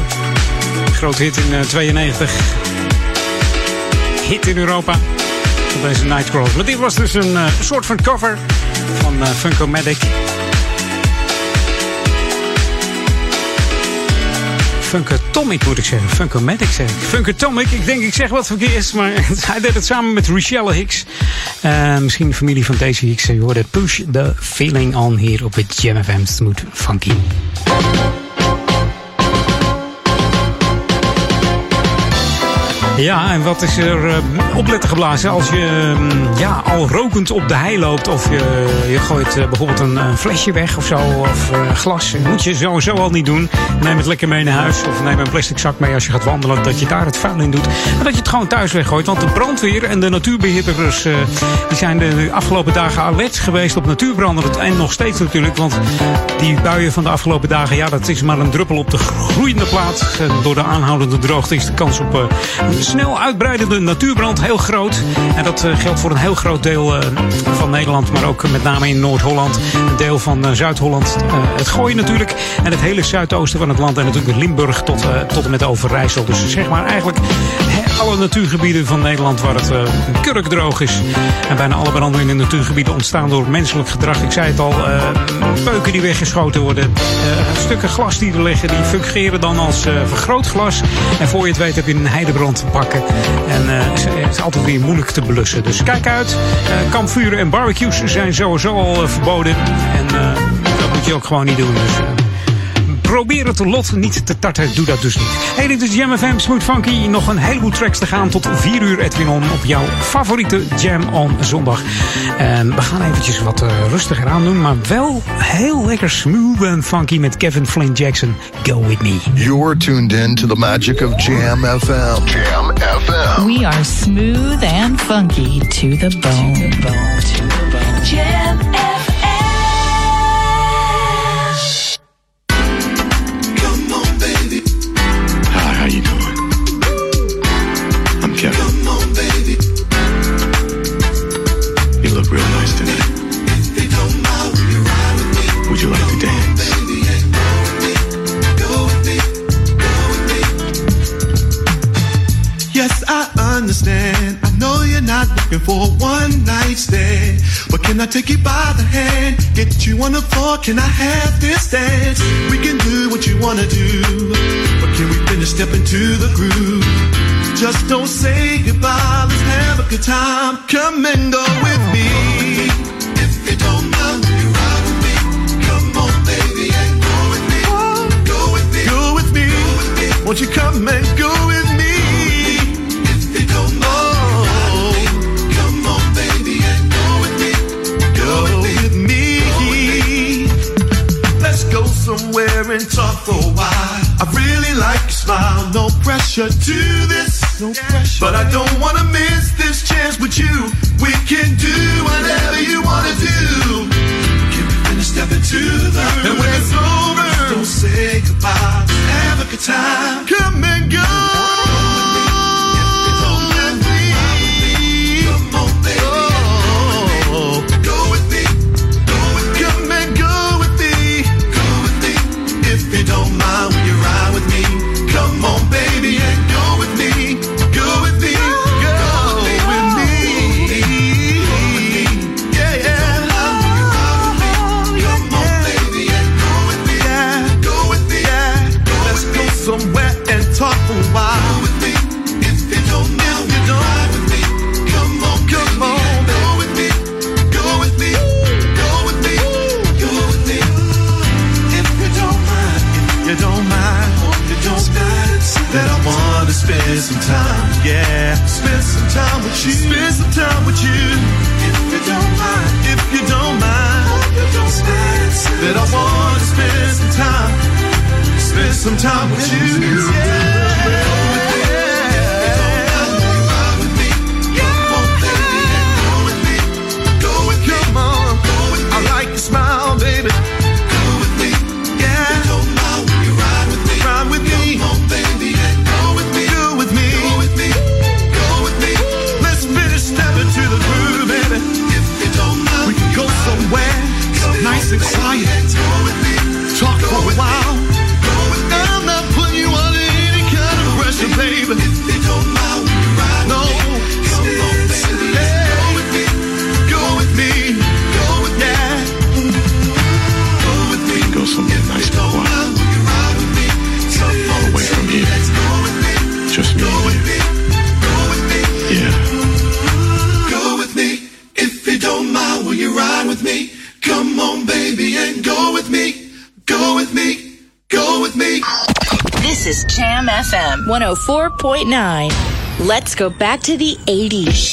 Groot hit in eh, 92. Hit in Europa. Van deze Nightcrawlers. Maar dit was dus een eh, soort van cover van eh Funkomatic. Funkatomic moet ik zeggen. Funkomatic zeg ik. Funkatomic, ik denk ik zeg wat verkeerd, maar hij deed het samen met Richelle Hicks. Eh, misschien de familie van Daisy Hicks. Je hoorde Push the Feeling On hier op het Jam FM Smooth Funky. Ja, en wat is er uh, opletten geblazen als je mm, ja, al rokend op de hei loopt of je, je gooit eh, bijvoorbeeld een, flesje weg of zo of eh, glas. moet je sowieso al niet doen. Neem het lekker mee naar huis of neem een plastic zak mee als je gaat wandelen. Dat je daar het vuil in doet en dat je het gewoon thuis weggooit. Want de brandweer en de natuurbeheerders eh, die zijn de afgelopen dagen alert geweest op natuurbranden. En nog steeds natuurlijk, want die buien van de afgelopen dagen, ja, dat is maar een druppel op de groeiende plaat. Door de aanhoudende droogte is de kans op eh, snel uitbreidende natuurbrand heel groot. En dat eh, geldt voor een heel groot deel eh, van Nederland, maar ook met name in Noord-Holland. Een deel van eh, Zuid-Holland, het Gooi natuurlijk. En het hele zuidoosten van het land. En natuurlijk Limburg tot, tot en met Overijssel. Dus zeg maar eigenlijk alle natuurgebieden van Nederland waar het eh, kurkdroog is. En bijna alle branden in de natuurgebieden ontstaan door menselijk gedrag. Ik zei het al, eh, peuken die weggeschoten worden. eh, stukken glas die er liggen, die fungeren dan als vergrootglas. En voor je het weet heb je een heidebrand te pakken. En het is- altijd weer moeilijk te blussen. Dus kijk uit. Kampvuren en barbecues zijn sowieso al verboden. En dat moet je ook gewoon niet doen. Dus, Probeer het lot niet te tarten. Doe dat dus niet. Hey, dit is Jam FM Smooth Funky. Nog een heleboel tracks te gaan tot 4 uur Edwin On op jouw favoriete Jam on zondag. En we gaan eventjes wat eh, rustiger aan doen. Maar wel heel lekker smooth en funky met Kevin Flynn Jackson. Go with me. You're tuned in to the magic of Jam FM. Jam FM. We are smooth and funky to the bone. Looking for a one night stand. But can I take you by the hand? Get you on the floor? Can I have this dance? We can do what you wanna do. But can we finish step into the groove? Just don't say goodbye. Let's have a good time. Come and go with me. Come on, baby, and go with me. Go with me. Go with me. Won't you come and go somewhere and talk for a while. I really like your smile, no pressure to this. No pressure. But I don't wanna miss this chance with you. We can do whatever you wanna do. Can we finish step into the And when it's over, Don't say goodbye. Have a good time. come and go. Some time with you. Yeah. FM 104.9. Let's go back to the 80s.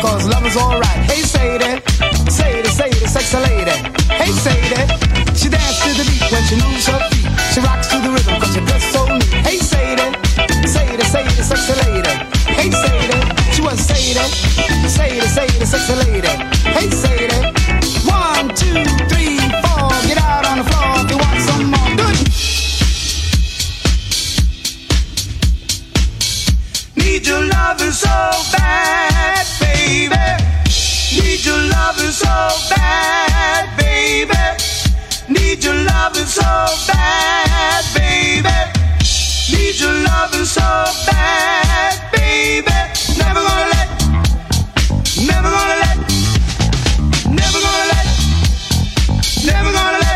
cause love is alright. Hey, Sadie, Sadie, Sadie, sexy lady. Hey, Sadie, she dances to the beat when she moves her feet. She rocks to the rhythm cause she dressed so neat. Hey, Sadie, Sadie, Sadie, sexy lady. Hey, Sadie, she was Sadie, Sadie, Sadie, sexy lady. Hey, Sadie, one, two, three, four, get out on the floor if you want some more. Do it. Need your loving so bad baby. Need your loving so bad, baby. Need your so bad, baby. Need your so bad, baby. Never gonna let, never gonna let, never gonna let, never gonna let.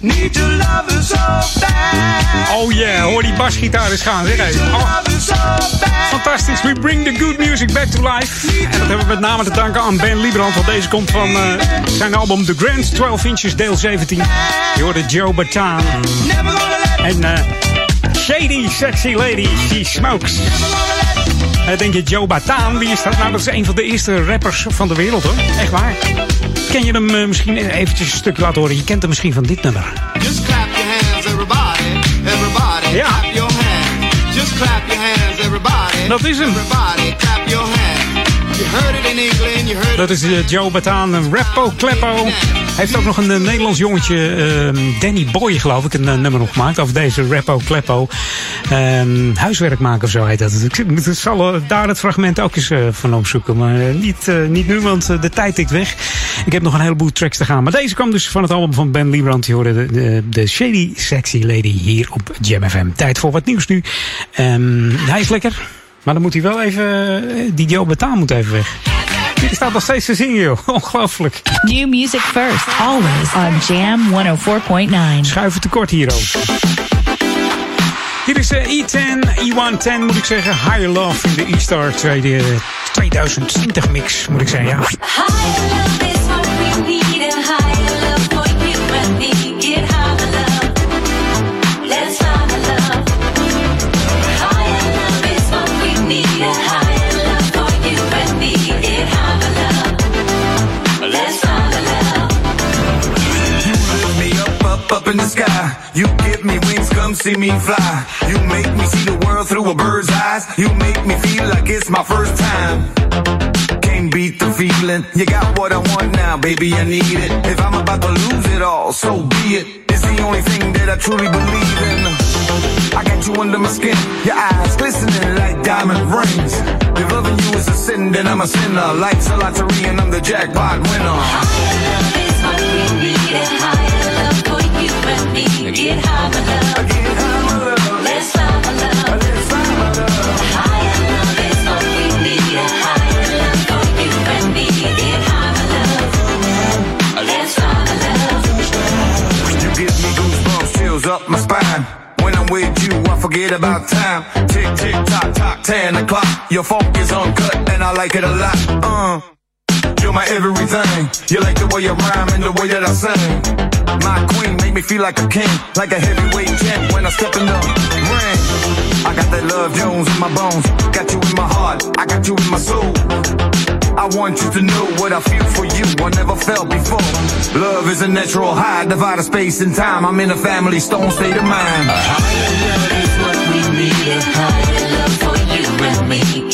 Need your loving so bad. Oh yeah, hoor die basgitaar eens gaan. Zeg even. Oh, fantastisch. We bring the good music back to life. En dat hebben we met name te danken aan Ben Liebrand. Want deze komt van eh, zijn album The Grand 12 Inches, deel 17. Je hoorde Joe Bataan. En eh, Shady Sexy Lady, She Smokes. En denk je, Joe Bataan, wie is dat? Nou, dat is een van de eerste rappers van de wereld hoor. Echt waar. Ken je hem eh, misschien eventjes een stukje laten horen? Je kent hem misschien van dit nummer. Just clap your hands, everybody. Everybody, Ja. clap your hands. Just clap your hands, everybody. Dat is hem. Everybody, clap your hands. Dat is eh, Joe Bataan, een rappo, kleppo. Hij heeft ook nog een eh, Nederlands jongetje, ehm, Danny Boy geloof ik, een eh, nummer nog gemaakt. Over deze rappo, kleppo. Ehm, huiswerk maken of zo heet dat. Ik ik zal daar het fragment ook eens van opzoeken. Maar niet, niet nu, want de tijd tikt weg. Ik heb nog een heleboel tracks te gaan. Maar deze kwam dus van het album van Ben Liebrand. Die hoorde de, de, de Shady Sexy Lady hier op Jam FM. Tijd voor wat nieuws nu. Ehm, hij is lekker. Maar dan moet hij wel even... eh, Die Joe Bataan moet even weg. Die staat nog steeds te zingen, joh. Ongelooflijk. New music first, always on Jam 104.9. Schuiven tekort hier ook. Hier is eh, E10, E110 moet ik zeggen. Higher Love in de E-Star 2020 mix, moet ik zeggen, ja. me sky. You give me wings, come see me fly. You make me see the world through a bird's eyes. You make me feel like it's my first time. Can't beat the feeling. You got what I want now, baby, I need it. If I'm about to lose it all, so be it. It's the only thing that I truly believe in. I got you under my skin, your eyes glistening like diamond rings. If loving you is a sin, then I'm a sinner. Life's a lottery and I'm the jackpot winner. About time. Tick, tick, tock, tock, 10 o'clock. Your funk is uncut, and I like it a lot. Uh. You're my everything. You like the way you rhyme and the way that I sing. My queen make me feel like a king, like a heavyweight champ when I step in the ring. I got that love Jones in my bones, got you in my heart, I got you in my soul. I want you to know what I feel for you. I never felt before. Love is a natural high, divide of space and time. I'm in a family stone state of mind. A higher love is what we need. A higher love for you and me.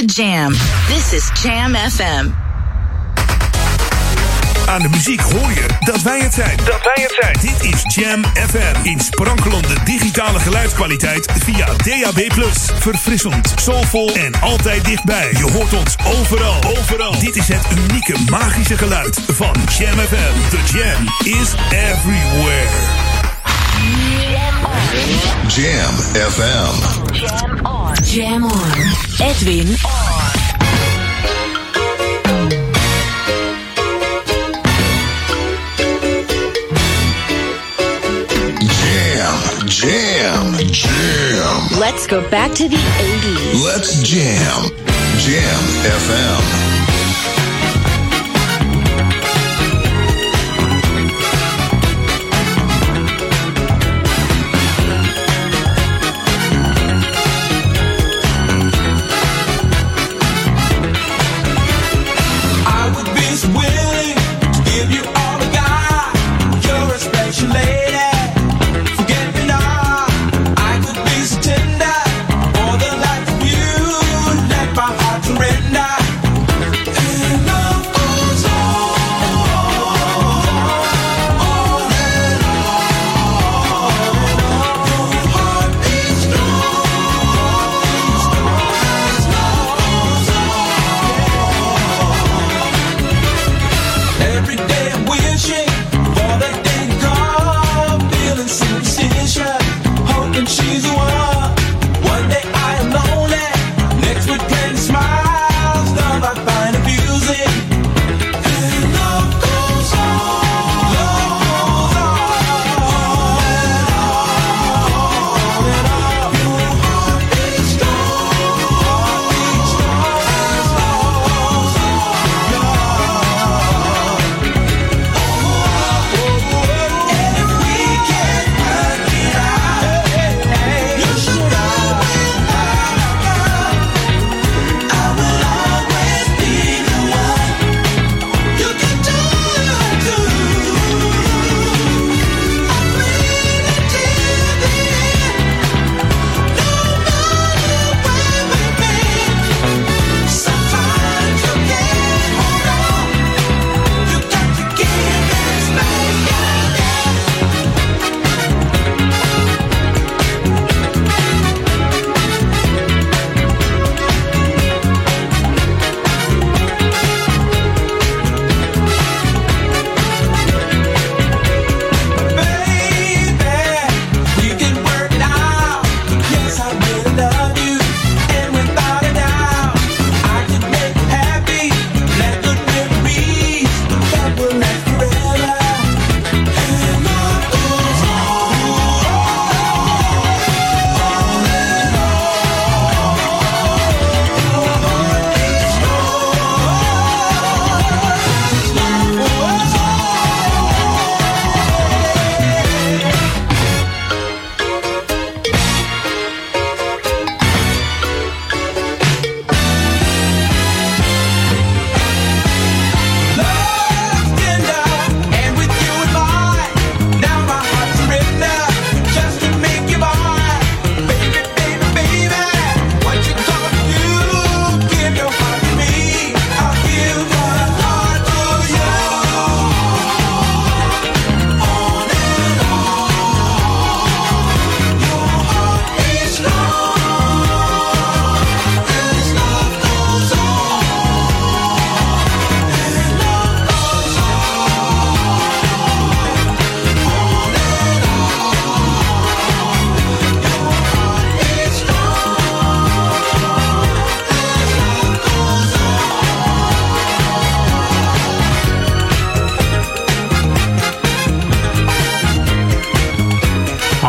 The Jam. This is Jam FM. Aan de muziek hoor je dat wij het zijn. Dat wij het zijn. Dit is Jam FM. In sprankelende digitale geluidskwaliteit via DAB+. Verfrissend, soulvol en altijd dichtbij. Je hoort ons overal. Overal. Dit is het unieke magische geluid van Jam FM. The Jam is everywhere. Jam FM. Jam on. Jam on. Edwin on. Jam, jam, jam. Let's go back to the 80s. Let's jam. Jam FM.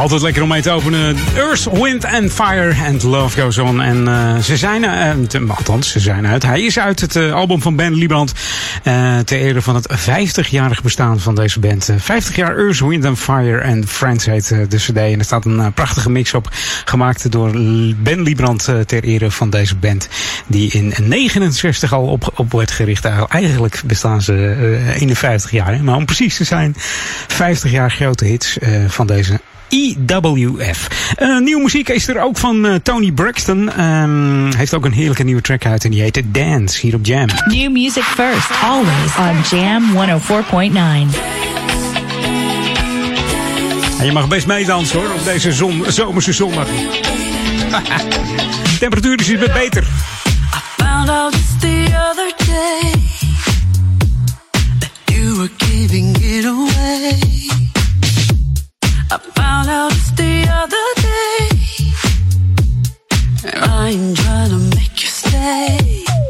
Altijd lekker om mee te openen. Earth, Wind and Fire and Love Goes On. En eh, ze zijn, te- althans, ze zijn uit. Hij is uit het album van Ben Liebrand. ter ere van het 50-jarig bestaan van deze band. Eh, 50 jaar Earth, Wind and Fire and Friends heet de cd. En er staat een prachtige mix op. Gemaakt door Ben Liebrand ter ere van deze band. Die in 69 al op, op werd gericht. Eigenlijk- bestaan ze eh 51 jaar. Maar om precies te zijn, 50 jaar grote hits van deze EWF. Eh, nieuwe muziek is er ook van eh, Tony Braxton. Ehm, heeft ook een heerlijke nieuwe track uit en die heet Dance hier op Jam. New music first, always on Jam 104.9. En je mag best meedansen hoor, op deze zon, zomerse zondag. Temperatuur is iets beter. Found out just the other day that you were giving it away. I found out just the other day, I ain't trying to make you stay.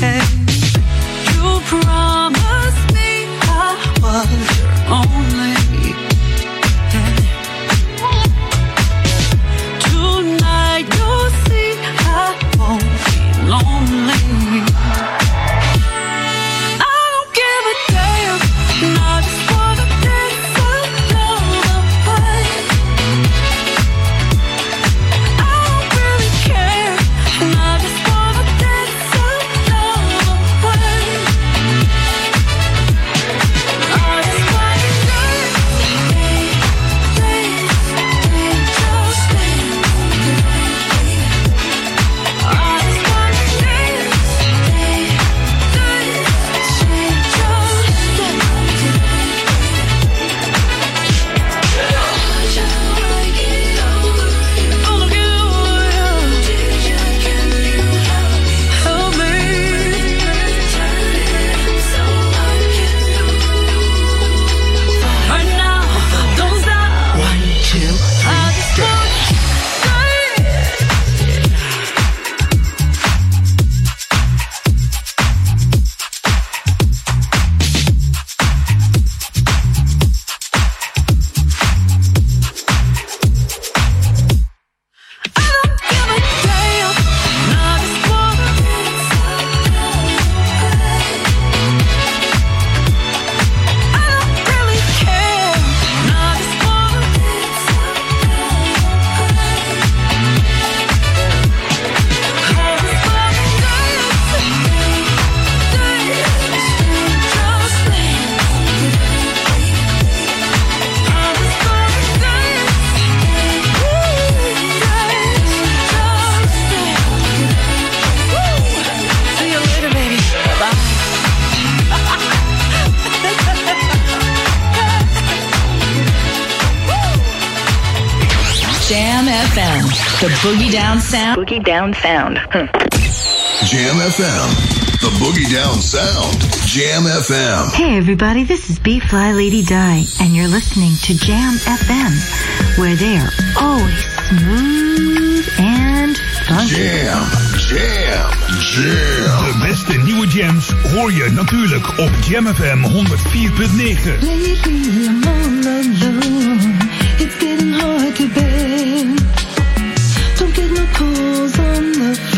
Name. You promised me I was sound. Boogie down sound. Hmm. Jam FM. The Boogie Down Sound. Jam FM. Hey everybody, this is B Fly Lady Di, and you're listening to Jam FM, where they are always smooth and funky. Jam, jam, jam. De beste nieuwe jams hoor je natuurlijk op Jam FM 104.9. Lately I'm all alone. It's getting hard to bear. Don't get no calls on the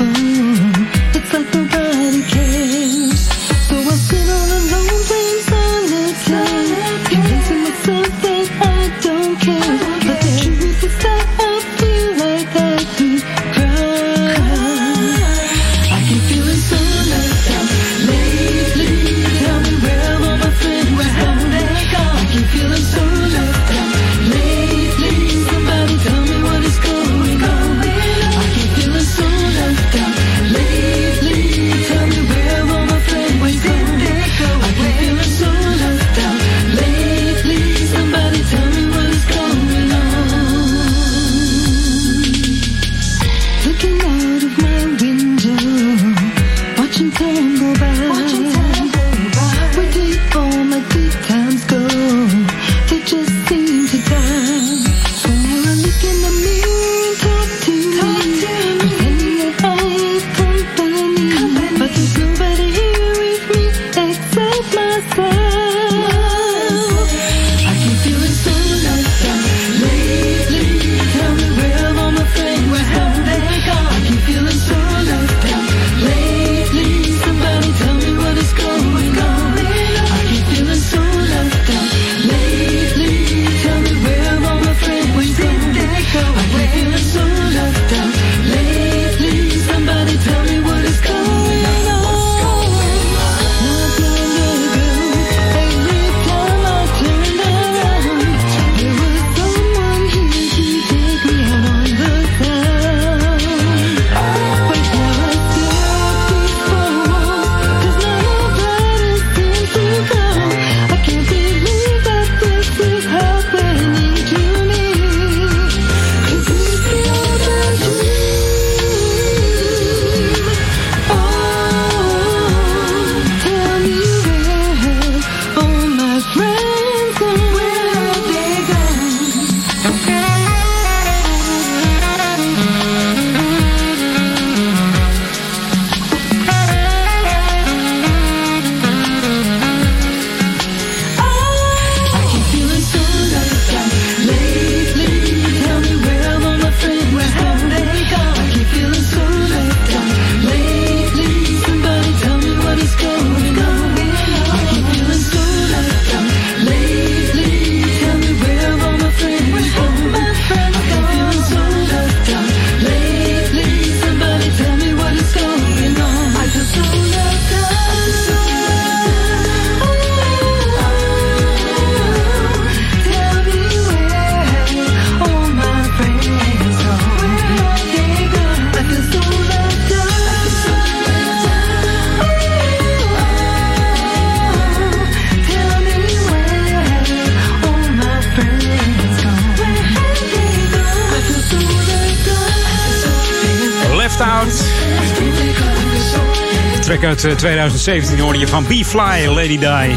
uit eh, 2017 hoorde je van B-Fly, Lady Di.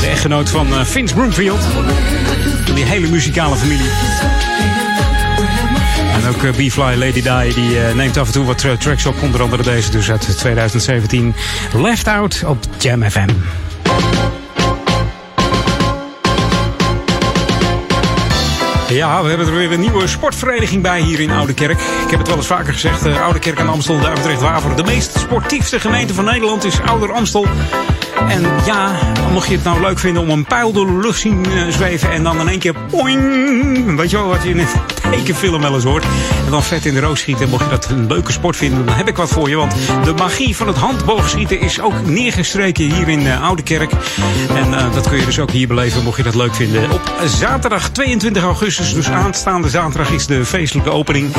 De echtgenoot van eh, Vince Broomfield. Van die hele muzikale familie. En ook eh, B-Fly, Lady Di, die eh, neemt af en toe wat tra- tracks op. Onder andere deze dus uit 2017. Left Out op Jam FM. Ja, we hebben er weer een nieuwe sportvereniging bij hier in Oude Kerk. Ik heb het wel eens vaker gezegd. Oude Kerk aan Amstel, Duivendrecht, Waver. De meest sportiefste gemeente van Nederland is Ouder Amstel. En ja, mocht je het nou leuk vinden om een pijl door de lucht zien eh, zweven en dan in één keer poing, weet je wel wat je in tekenfilm wel eens hoort. En dan vet in de roos schieten. Mocht je dat een leuke sport vinden, dan heb ik wat voor je. Want de magie van het handboogschieten is ook neergestreken hier in eh, Oude Kerk. En eh, dat kun je dus ook hier beleven, mocht je dat leuk vinden. Op zaterdag 22 augustus, dus aanstaande zaterdag, is de feestelijke opening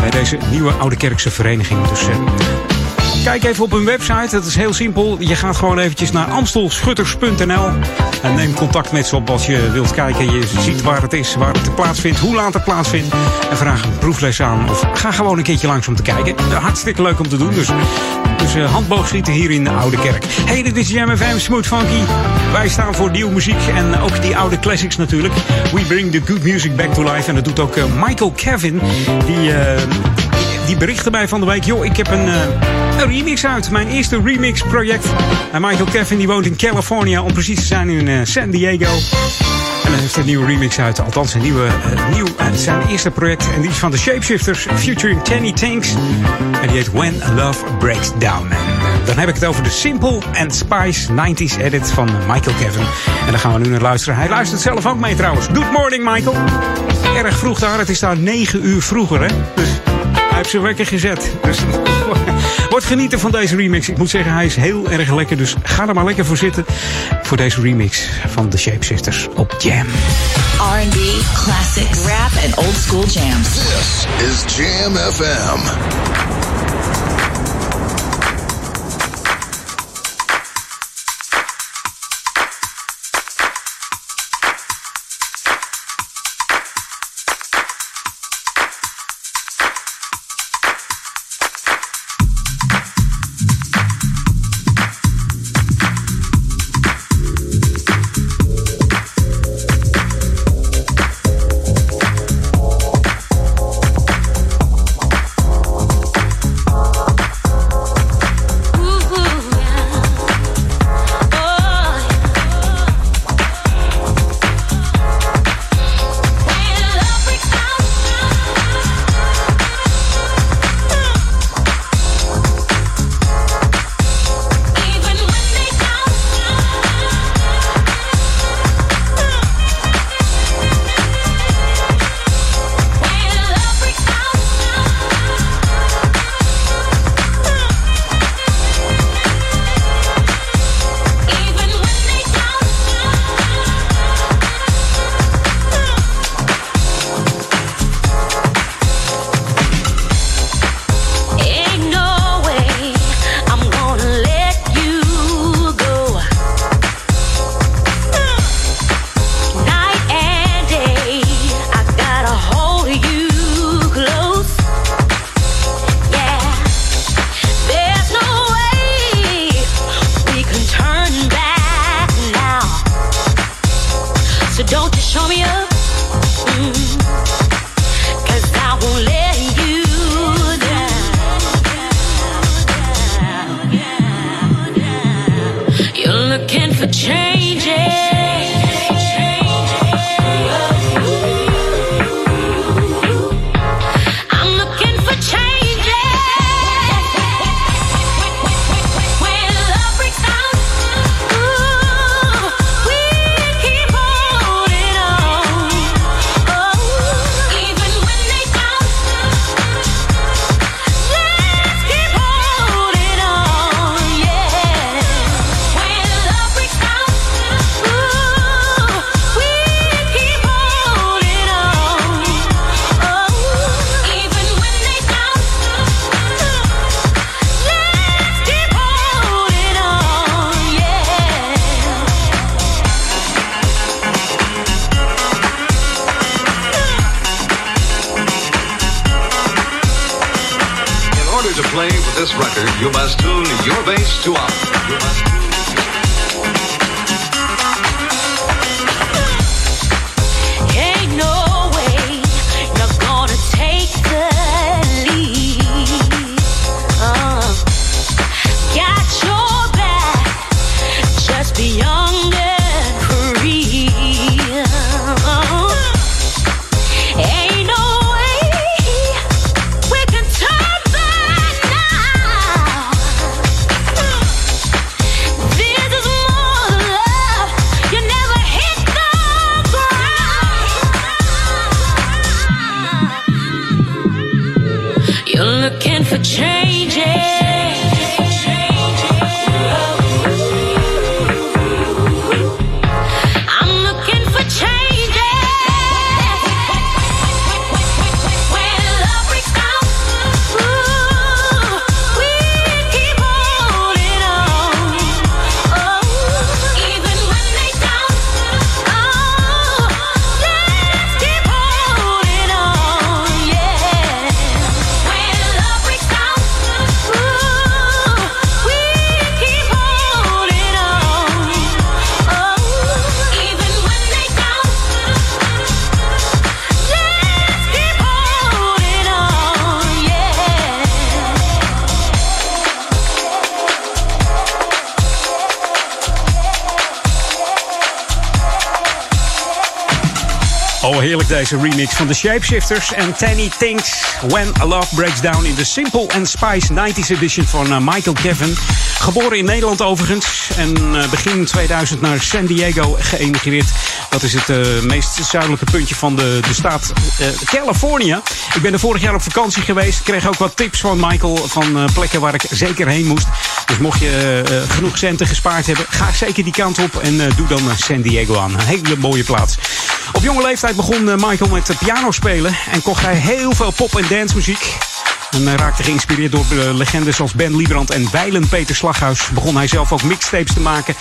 bij deze nieuwe Oude Kerkse vereniging. Dus eh, Kijk even op hun website, dat is heel simpel. Je gaat gewoon eventjes naar amstelschutters.nl en neem contact met ze op als je wilt kijken. Je ziet waar het is, waar het plaatsvindt, hoe laat het plaatsvindt. En vraag een proefles aan of ga gewoon een keertje langs om te kijken. Hartstikke leuk om te doen, dus, dus uh, handboogschieten hier in de Oude Kerk. Hey, dit is Jam FM Smooth Funky. Wij staan voor nieuwe muziek en ook die oude classics natuurlijk. We bring the good music back to life. En dat doet ook uh, Michael Kevin, die... die berichtte mij van de week: joh, ik heb een, uh, een remix uit. Mijn eerste remix project. En Michael Kevin die woont in California, om precies te zijn in uh, San Diego. En hij heeft een nieuwe remix uit. Althans, een nieuwe, uh, nieuw, zijn eerste project. En die is van de Shapeshifters, featuring Kenny Tanks. En die heet When Love Breaks Down. Dan heb ik het over de Simple and Spice 90s edit van Michael Kevin. En daar gaan we nu naar luisteren. Hij luistert zelf ook mee trouwens. Good morning, Michael. Erg vroeg daar. Het is daar 9 uur vroeger, hè? Dus hij heeft zijn wekker gezet. Dus wordt genieten van deze remix. Ik moet zeggen, hij is heel erg lekker. Dus ga er maar lekker voor zitten. Voor deze remix van The Shapeshifters op Jam. R&B, classics, rap en old school jams. This is Jam FM. Heerlijk deze remix van de Shapeshifters en Tanny Thinks When a Love Breaks Down in de Simple and Spice 90s edition van eh, Michael Kevin. Geboren in Nederland overigens en eh, begin 2000 naar San Diego geëmigreerd. Dat is het eh, meest zuidelijke puntje van de, de staat California. Ik ben er vorig jaar op vakantie geweest. Kreeg ook wat tips van Michael van plekken waar ik zeker heen moest. Dus mocht je genoeg centen gespaard hebben, ga zeker die kant op en doe dan San Diego aan. Een hele mooie plaats. Op jonge leeftijd begon eh, Michael met piano spelen en kocht hij heel veel pop- en dance muziek. En raakte geïnspireerd door eh, legendes als Ben Liebrand en Weilen Peter Slaghuis. Begon hij zelf ook mixtapes te maken.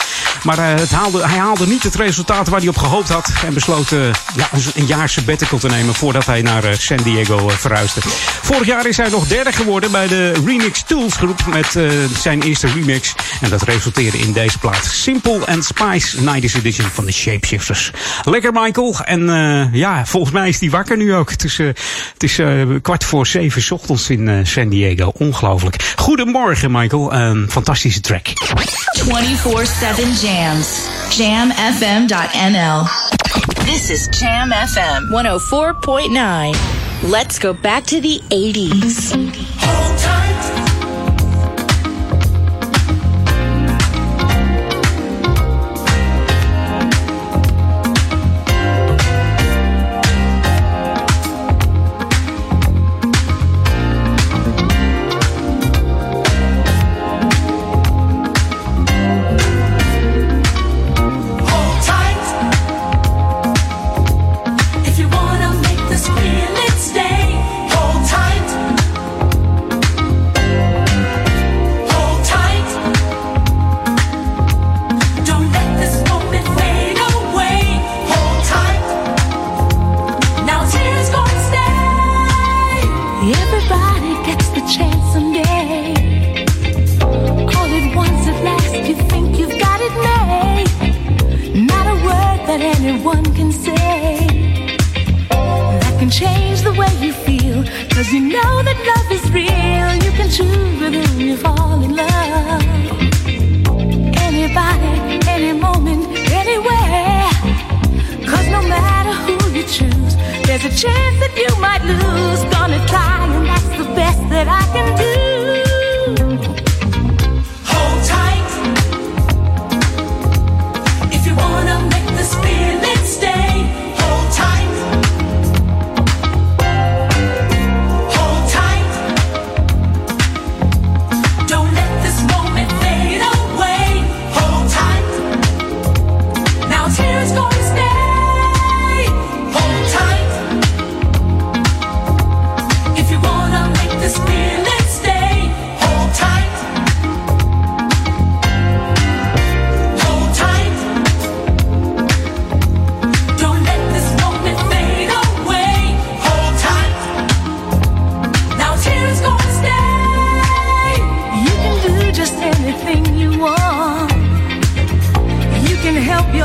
Maar eh, het haalde, hij haalde niet het resultaat waar hij op gehoopt had. En besloot eh, ja, een- jaar sabbatical te nemen voordat hij naar San Diego verhuisde. Vorig jaar is hij nog derde geworden bij de Remix Tools groep met zijn eerste remix. En dat resulteerde in deze plaat. Simple and Spice 90s edition van de Shapeshifters. Lekker Michael. En ja, volgens mij is hij wakker nu ook. Het is, het is kwart voor zeven ochtends in eh, San Diego. Ongelooflijk. Goedemorgen Michael. Een fantastische track. 24-7 jams. Jamfm.nl. This is Jam FM 104.9. Let's go back to the 80s.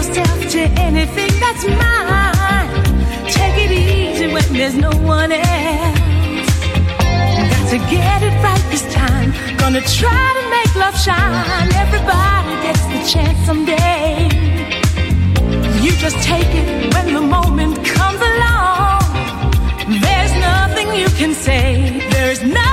Yourself to anything that's mine. Take it easy when there's no one else. Got to get it right this time. Gonna try to make love shine. Everybody gets the chance someday. You just take it when the moment comes along. There's nothing you can say. There's nothing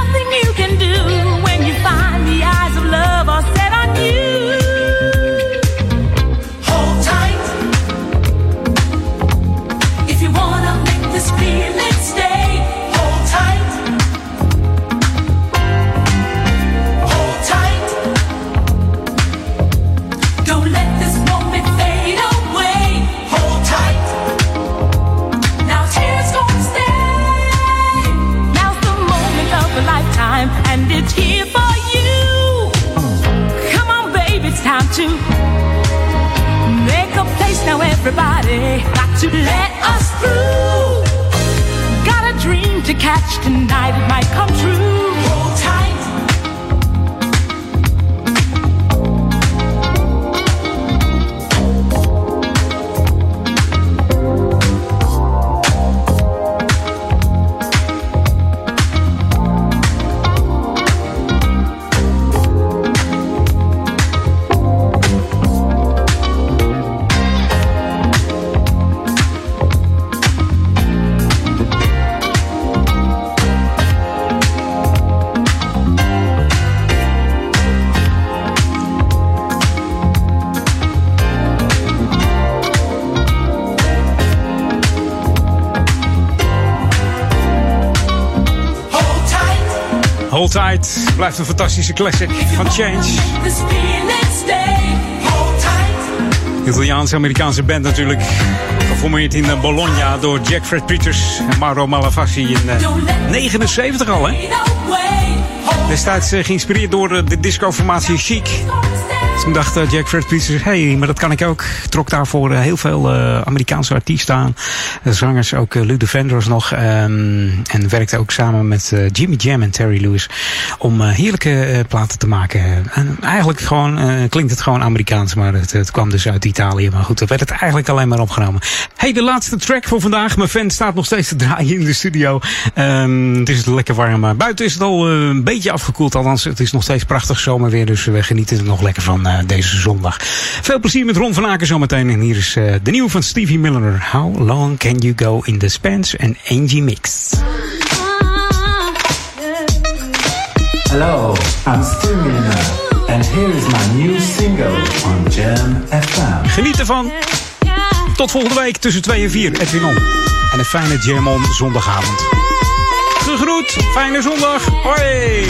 Everybody got to let us through. Got a dream to catch tonight, it might come true. Tight blijft een fantastische classic van Change. Tight. Italiaans-Amerikaanse band natuurlijk. Geformeerd in eh, Bologna door Jack Fred Peters en Mauro Malavasi in eh, 79 al, hè? Destijds eh, geïnspireerd door eh, de discoformatie Chic. Dacht eh, Jack Fred Peters, hé, hey, maar dat kan ik ook. Trok daarvoor eh, heel veel eh, Amerikaanse artiesten aan. Zangers, ook Lou Vandross nog. ehm, en werkte ook samen met Jimmy Jam en Terry Lewis. Om heerlijke platen te maken. En eigenlijk gewoon, klinkt het gewoon Amerikaans, maar het, het kwam dus uit Italië. Maar goed, dan werd het eigenlijk alleen maar opgenomen. Hey, de laatste track voor vandaag. Mijn fan staat nog steeds te draaien in de studio. Ehm, het is lekker warm, maar buiten is het al een beetje afgekoeld. Althans, het is nog steeds prachtig zomerweer, dus we genieten er nog lekker van deze zondag. Veel plezier met Ron van Aken zometeen. En hier is eh, de nieuwe van Stevie Miller. How long can you go in the Spence en Angie Mix? Hello, I'm Steve Miller, and here is my new single on Jam FM. Geniet ervan. Tot volgende week tussen 2 en 4. Edwin On. En een fijne Jam On zondagavond. Gegroet. Fijne zondag. Hoi.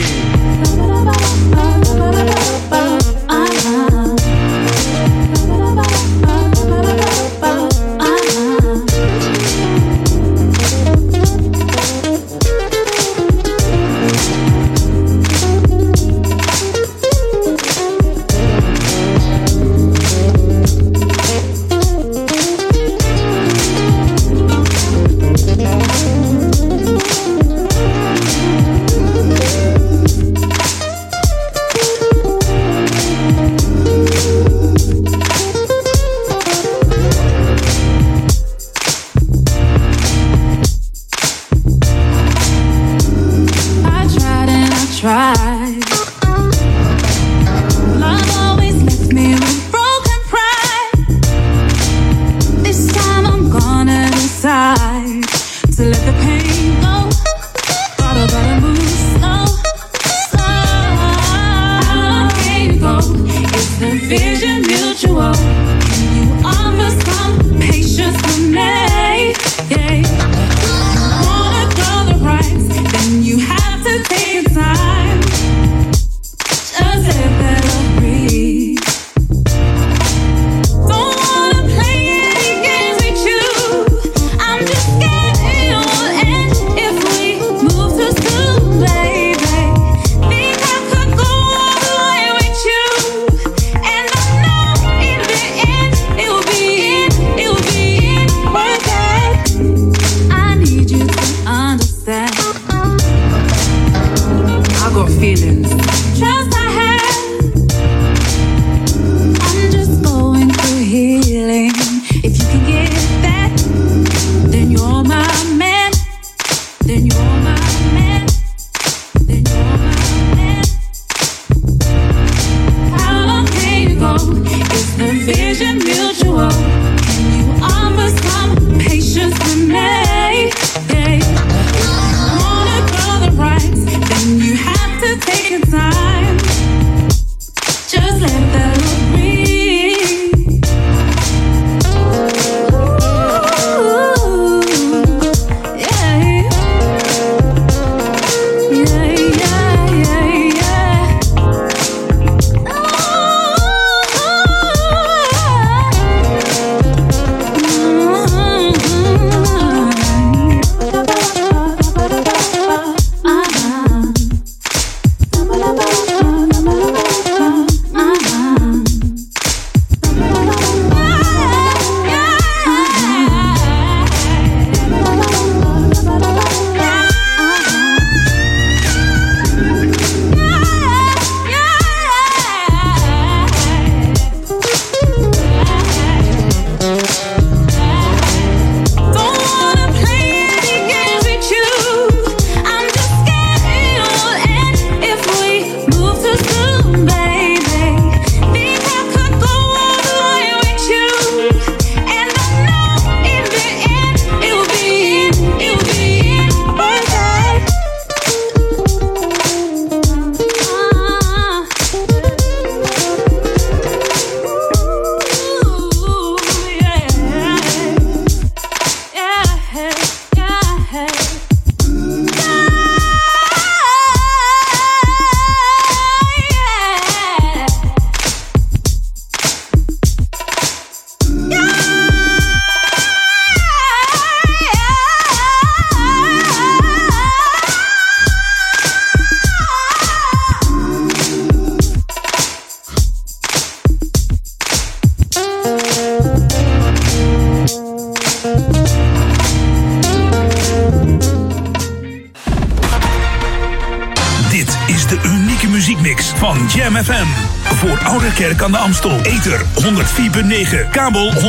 Kabel 103.3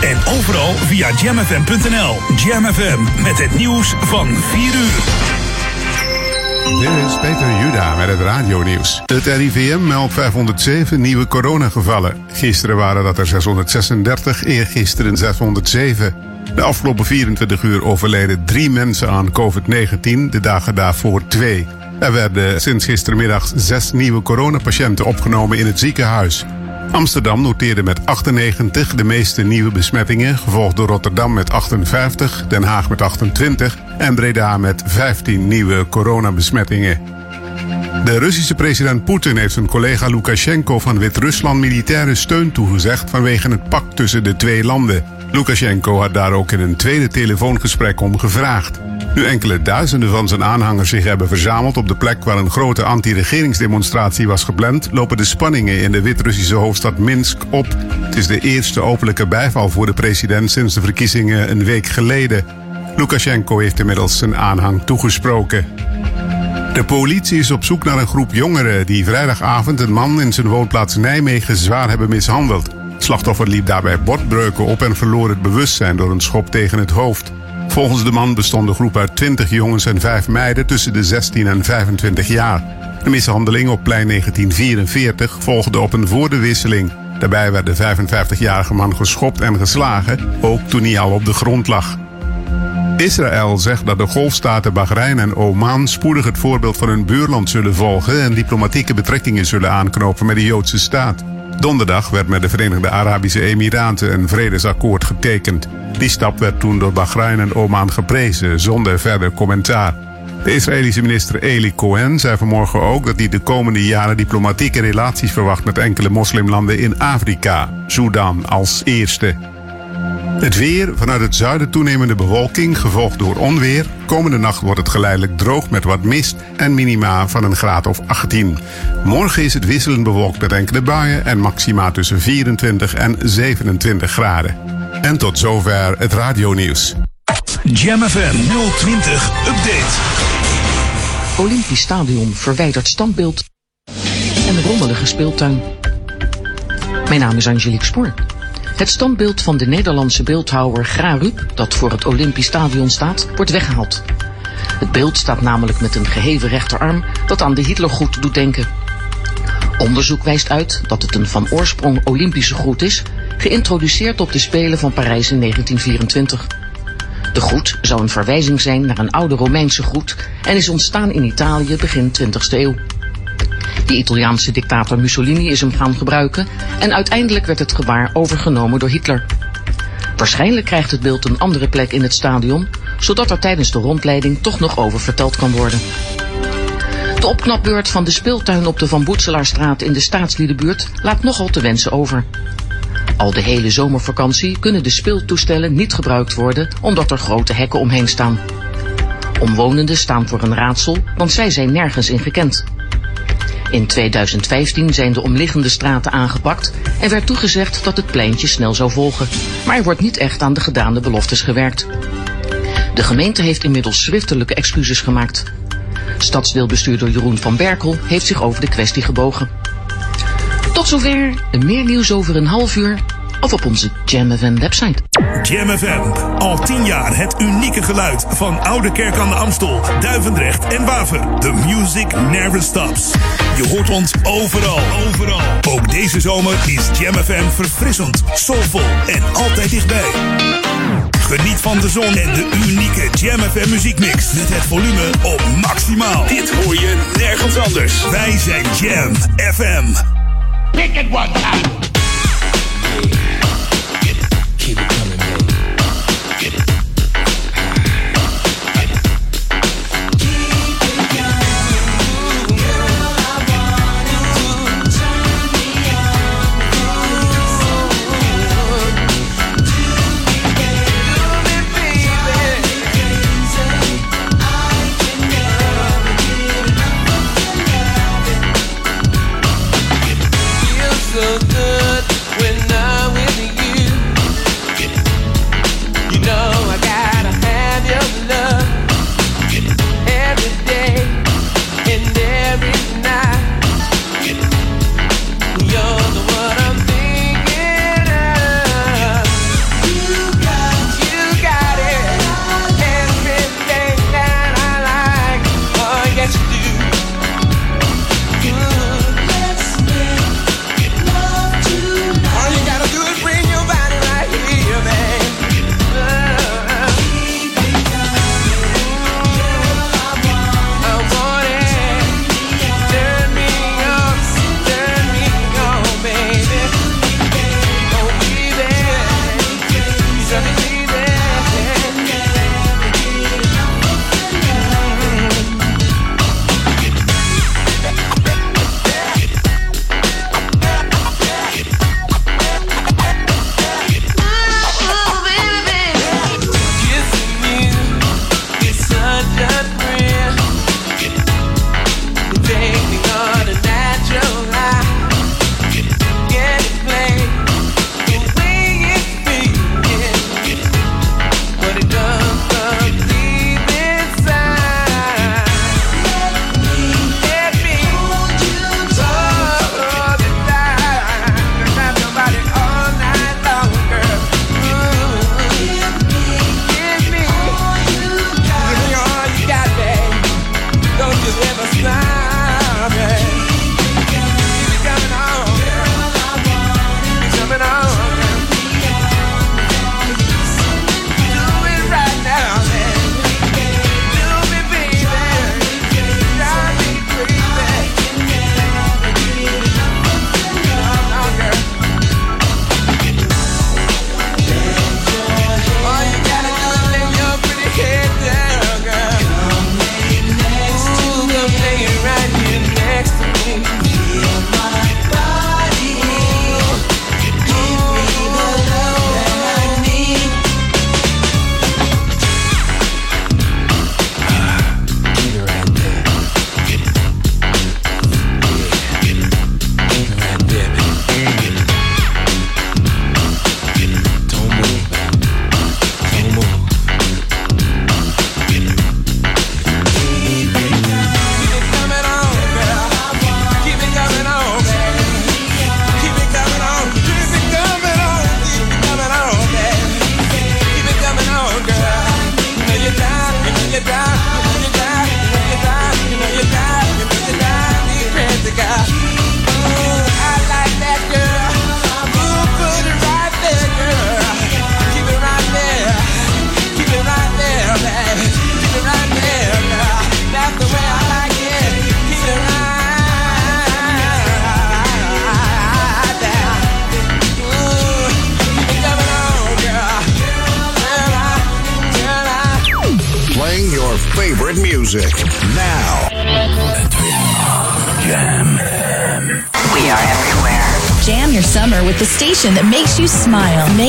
en overal via jamfm.nl. Jam FM met het nieuws van 4 uur. Dit is Peter Juda met het radionieuws. Het RIVM meldt 507 nieuwe coronagevallen. Gisteren waren dat er 636, eergisteren 607. De afgelopen 24 uur overleden drie mensen aan COVID-19, de dagen daarvoor twee. Er werden sinds gistermiddag zes nieuwe coronapatiënten opgenomen in het ziekenhuis. Amsterdam noteerde met 98 de meeste nieuwe besmettingen, gevolgd door Rotterdam met 58, Den Haag met 28 en Breda met 15 nieuwe coronabesmettingen. De Russische president Poetin heeft zijn collega Lukashenko van Wit-Rusland militaire steun toegezegd vanwege het pact tussen de twee landen. Lukashenko had daar ook in een tweede telefoongesprek om gevraagd. Nu enkele duizenden van zijn aanhangers zich hebben verzameld op de plek waar een grote anti-regeringsdemonstratie was gepland, lopen de spanningen in de Wit-Russische hoofdstad Minsk op. Het is de eerste openlijke bijval voor de president sinds de verkiezingen een week geleden. Lukashenko heeft inmiddels zijn aanhang toegesproken. De politie is op zoek naar een groep jongeren die vrijdagavond een man in zijn woonplaats Nijmegen zwaar hebben mishandeld. Slachtoffer liep daarbij botbreuken op en verloor het bewustzijn door een schop tegen het hoofd. Volgens de man bestond de groep uit 20 jongens en 5 meiden tussen de 16 en 25 jaar. De mishandeling op plein 1944 volgde op een voor de wisseling. Daarbij werd de 55-jarige man geschopt en geslagen, ook toen hij al op de grond lag. Israël zegt dat de golfstaten Bahrein en Oman spoedig het voorbeeld van hun buurland zullen volgen en diplomatieke betrekkingen zullen aanknopen met de Joodse staat. Donderdag werd met de Verenigde Arabische Emiraten een vredesakkoord getekend. Die stap werd toen door Bahrein en Oman geprezen, zonder verder commentaar. De Israëlische minister Eli Cohen zei vanmorgen ook dat hij de komende jaren diplomatieke relaties verwacht met enkele moslimlanden in Afrika, Sudan als eerste. Het weer, vanuit het zuiden toenemende bewolking, gevolgd door onweer. Komende nacht wordt het geleidelijk droog met wat mist en minima van een graad of 18. Morgen is het wisselend bewolkt met enkele buien en maxima tussen 24 en 27 graden. En tot zover het radionieuws. Jam FM 020 Update. Olympisch Stadion verwijderd standbeeld en rommelige speeltuin. Mijn naam is Angelique Spoor. Het standbeeld van de Nederlandse beeldhouwer Gra Rup, dat voor het Olympisch Stadion staat, wordt weggehaald. Het beeld staat namelijk met een geheven rechterarm dat aan de Hitlergroet doet denken. Onderzoek wijst uit dat het een van oorsprong Olympische groet is, geïntroduceerd op de Spelen van Parijs in 1924. De groet zou een verwijzing zijn naar een oude Romeinse groet en is ontstaan in Italië begin 20e eeuw. De Italiaanse dictator Mussolini is hem gaan gebruiken en uiteindelijk werd het gebaar overgenomen door Hitler. Waarschijnlijk krijgt het beeld een andere plek in het stadion, zodat er tijdens de rondleiding toch nog over verteld kan worden. De opknapbeurt van de speeltuin op de Van Boetselaarstraat in de staatsliedenbuurt laat nogal te wensen over. Al de hele zomervakantie kunnen de speeltoestellen niet gebruikt worden omdat er grote hekken omheen staan. Omwonenden staan voor een raadsel, want zij zijn nergens in gekend. In 2015 zijn de omliggende straten aangepakt en werd toegezegd dat het pleintje snel zou volgen. Maar er wordt niet echt aan de gedane beloftes gewerkt. De gemeente heeft inmiddels schriftelijke excuses gemaakt. Stadsdeelbestuurder Jeroen van Berkel heeft zich over de kwestie gebogen. Tot zover, meer nieuws over een half uur of op onze Jam FM website. Jam FM, al tien jaar het unieke geluid van Oude Kerk aan de Amstel, Duivendrecht en Waver. The music never stops. Je hoort ons overal, overal. Ook deze zomer is Jam FM verfrissend, soulvol en altijd dichtbij. Geniet van de zon en de unieke Jam FM muziekmix met het volume op maximaal. Dit hoor je nergens anders. Wij zijn Jam FM. Pick it one time. Feels so good.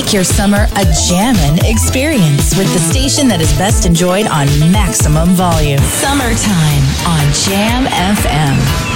Make your summer a jammin' experience with the station that is best enjoyed on maximum volume. Summertime on Jam FM.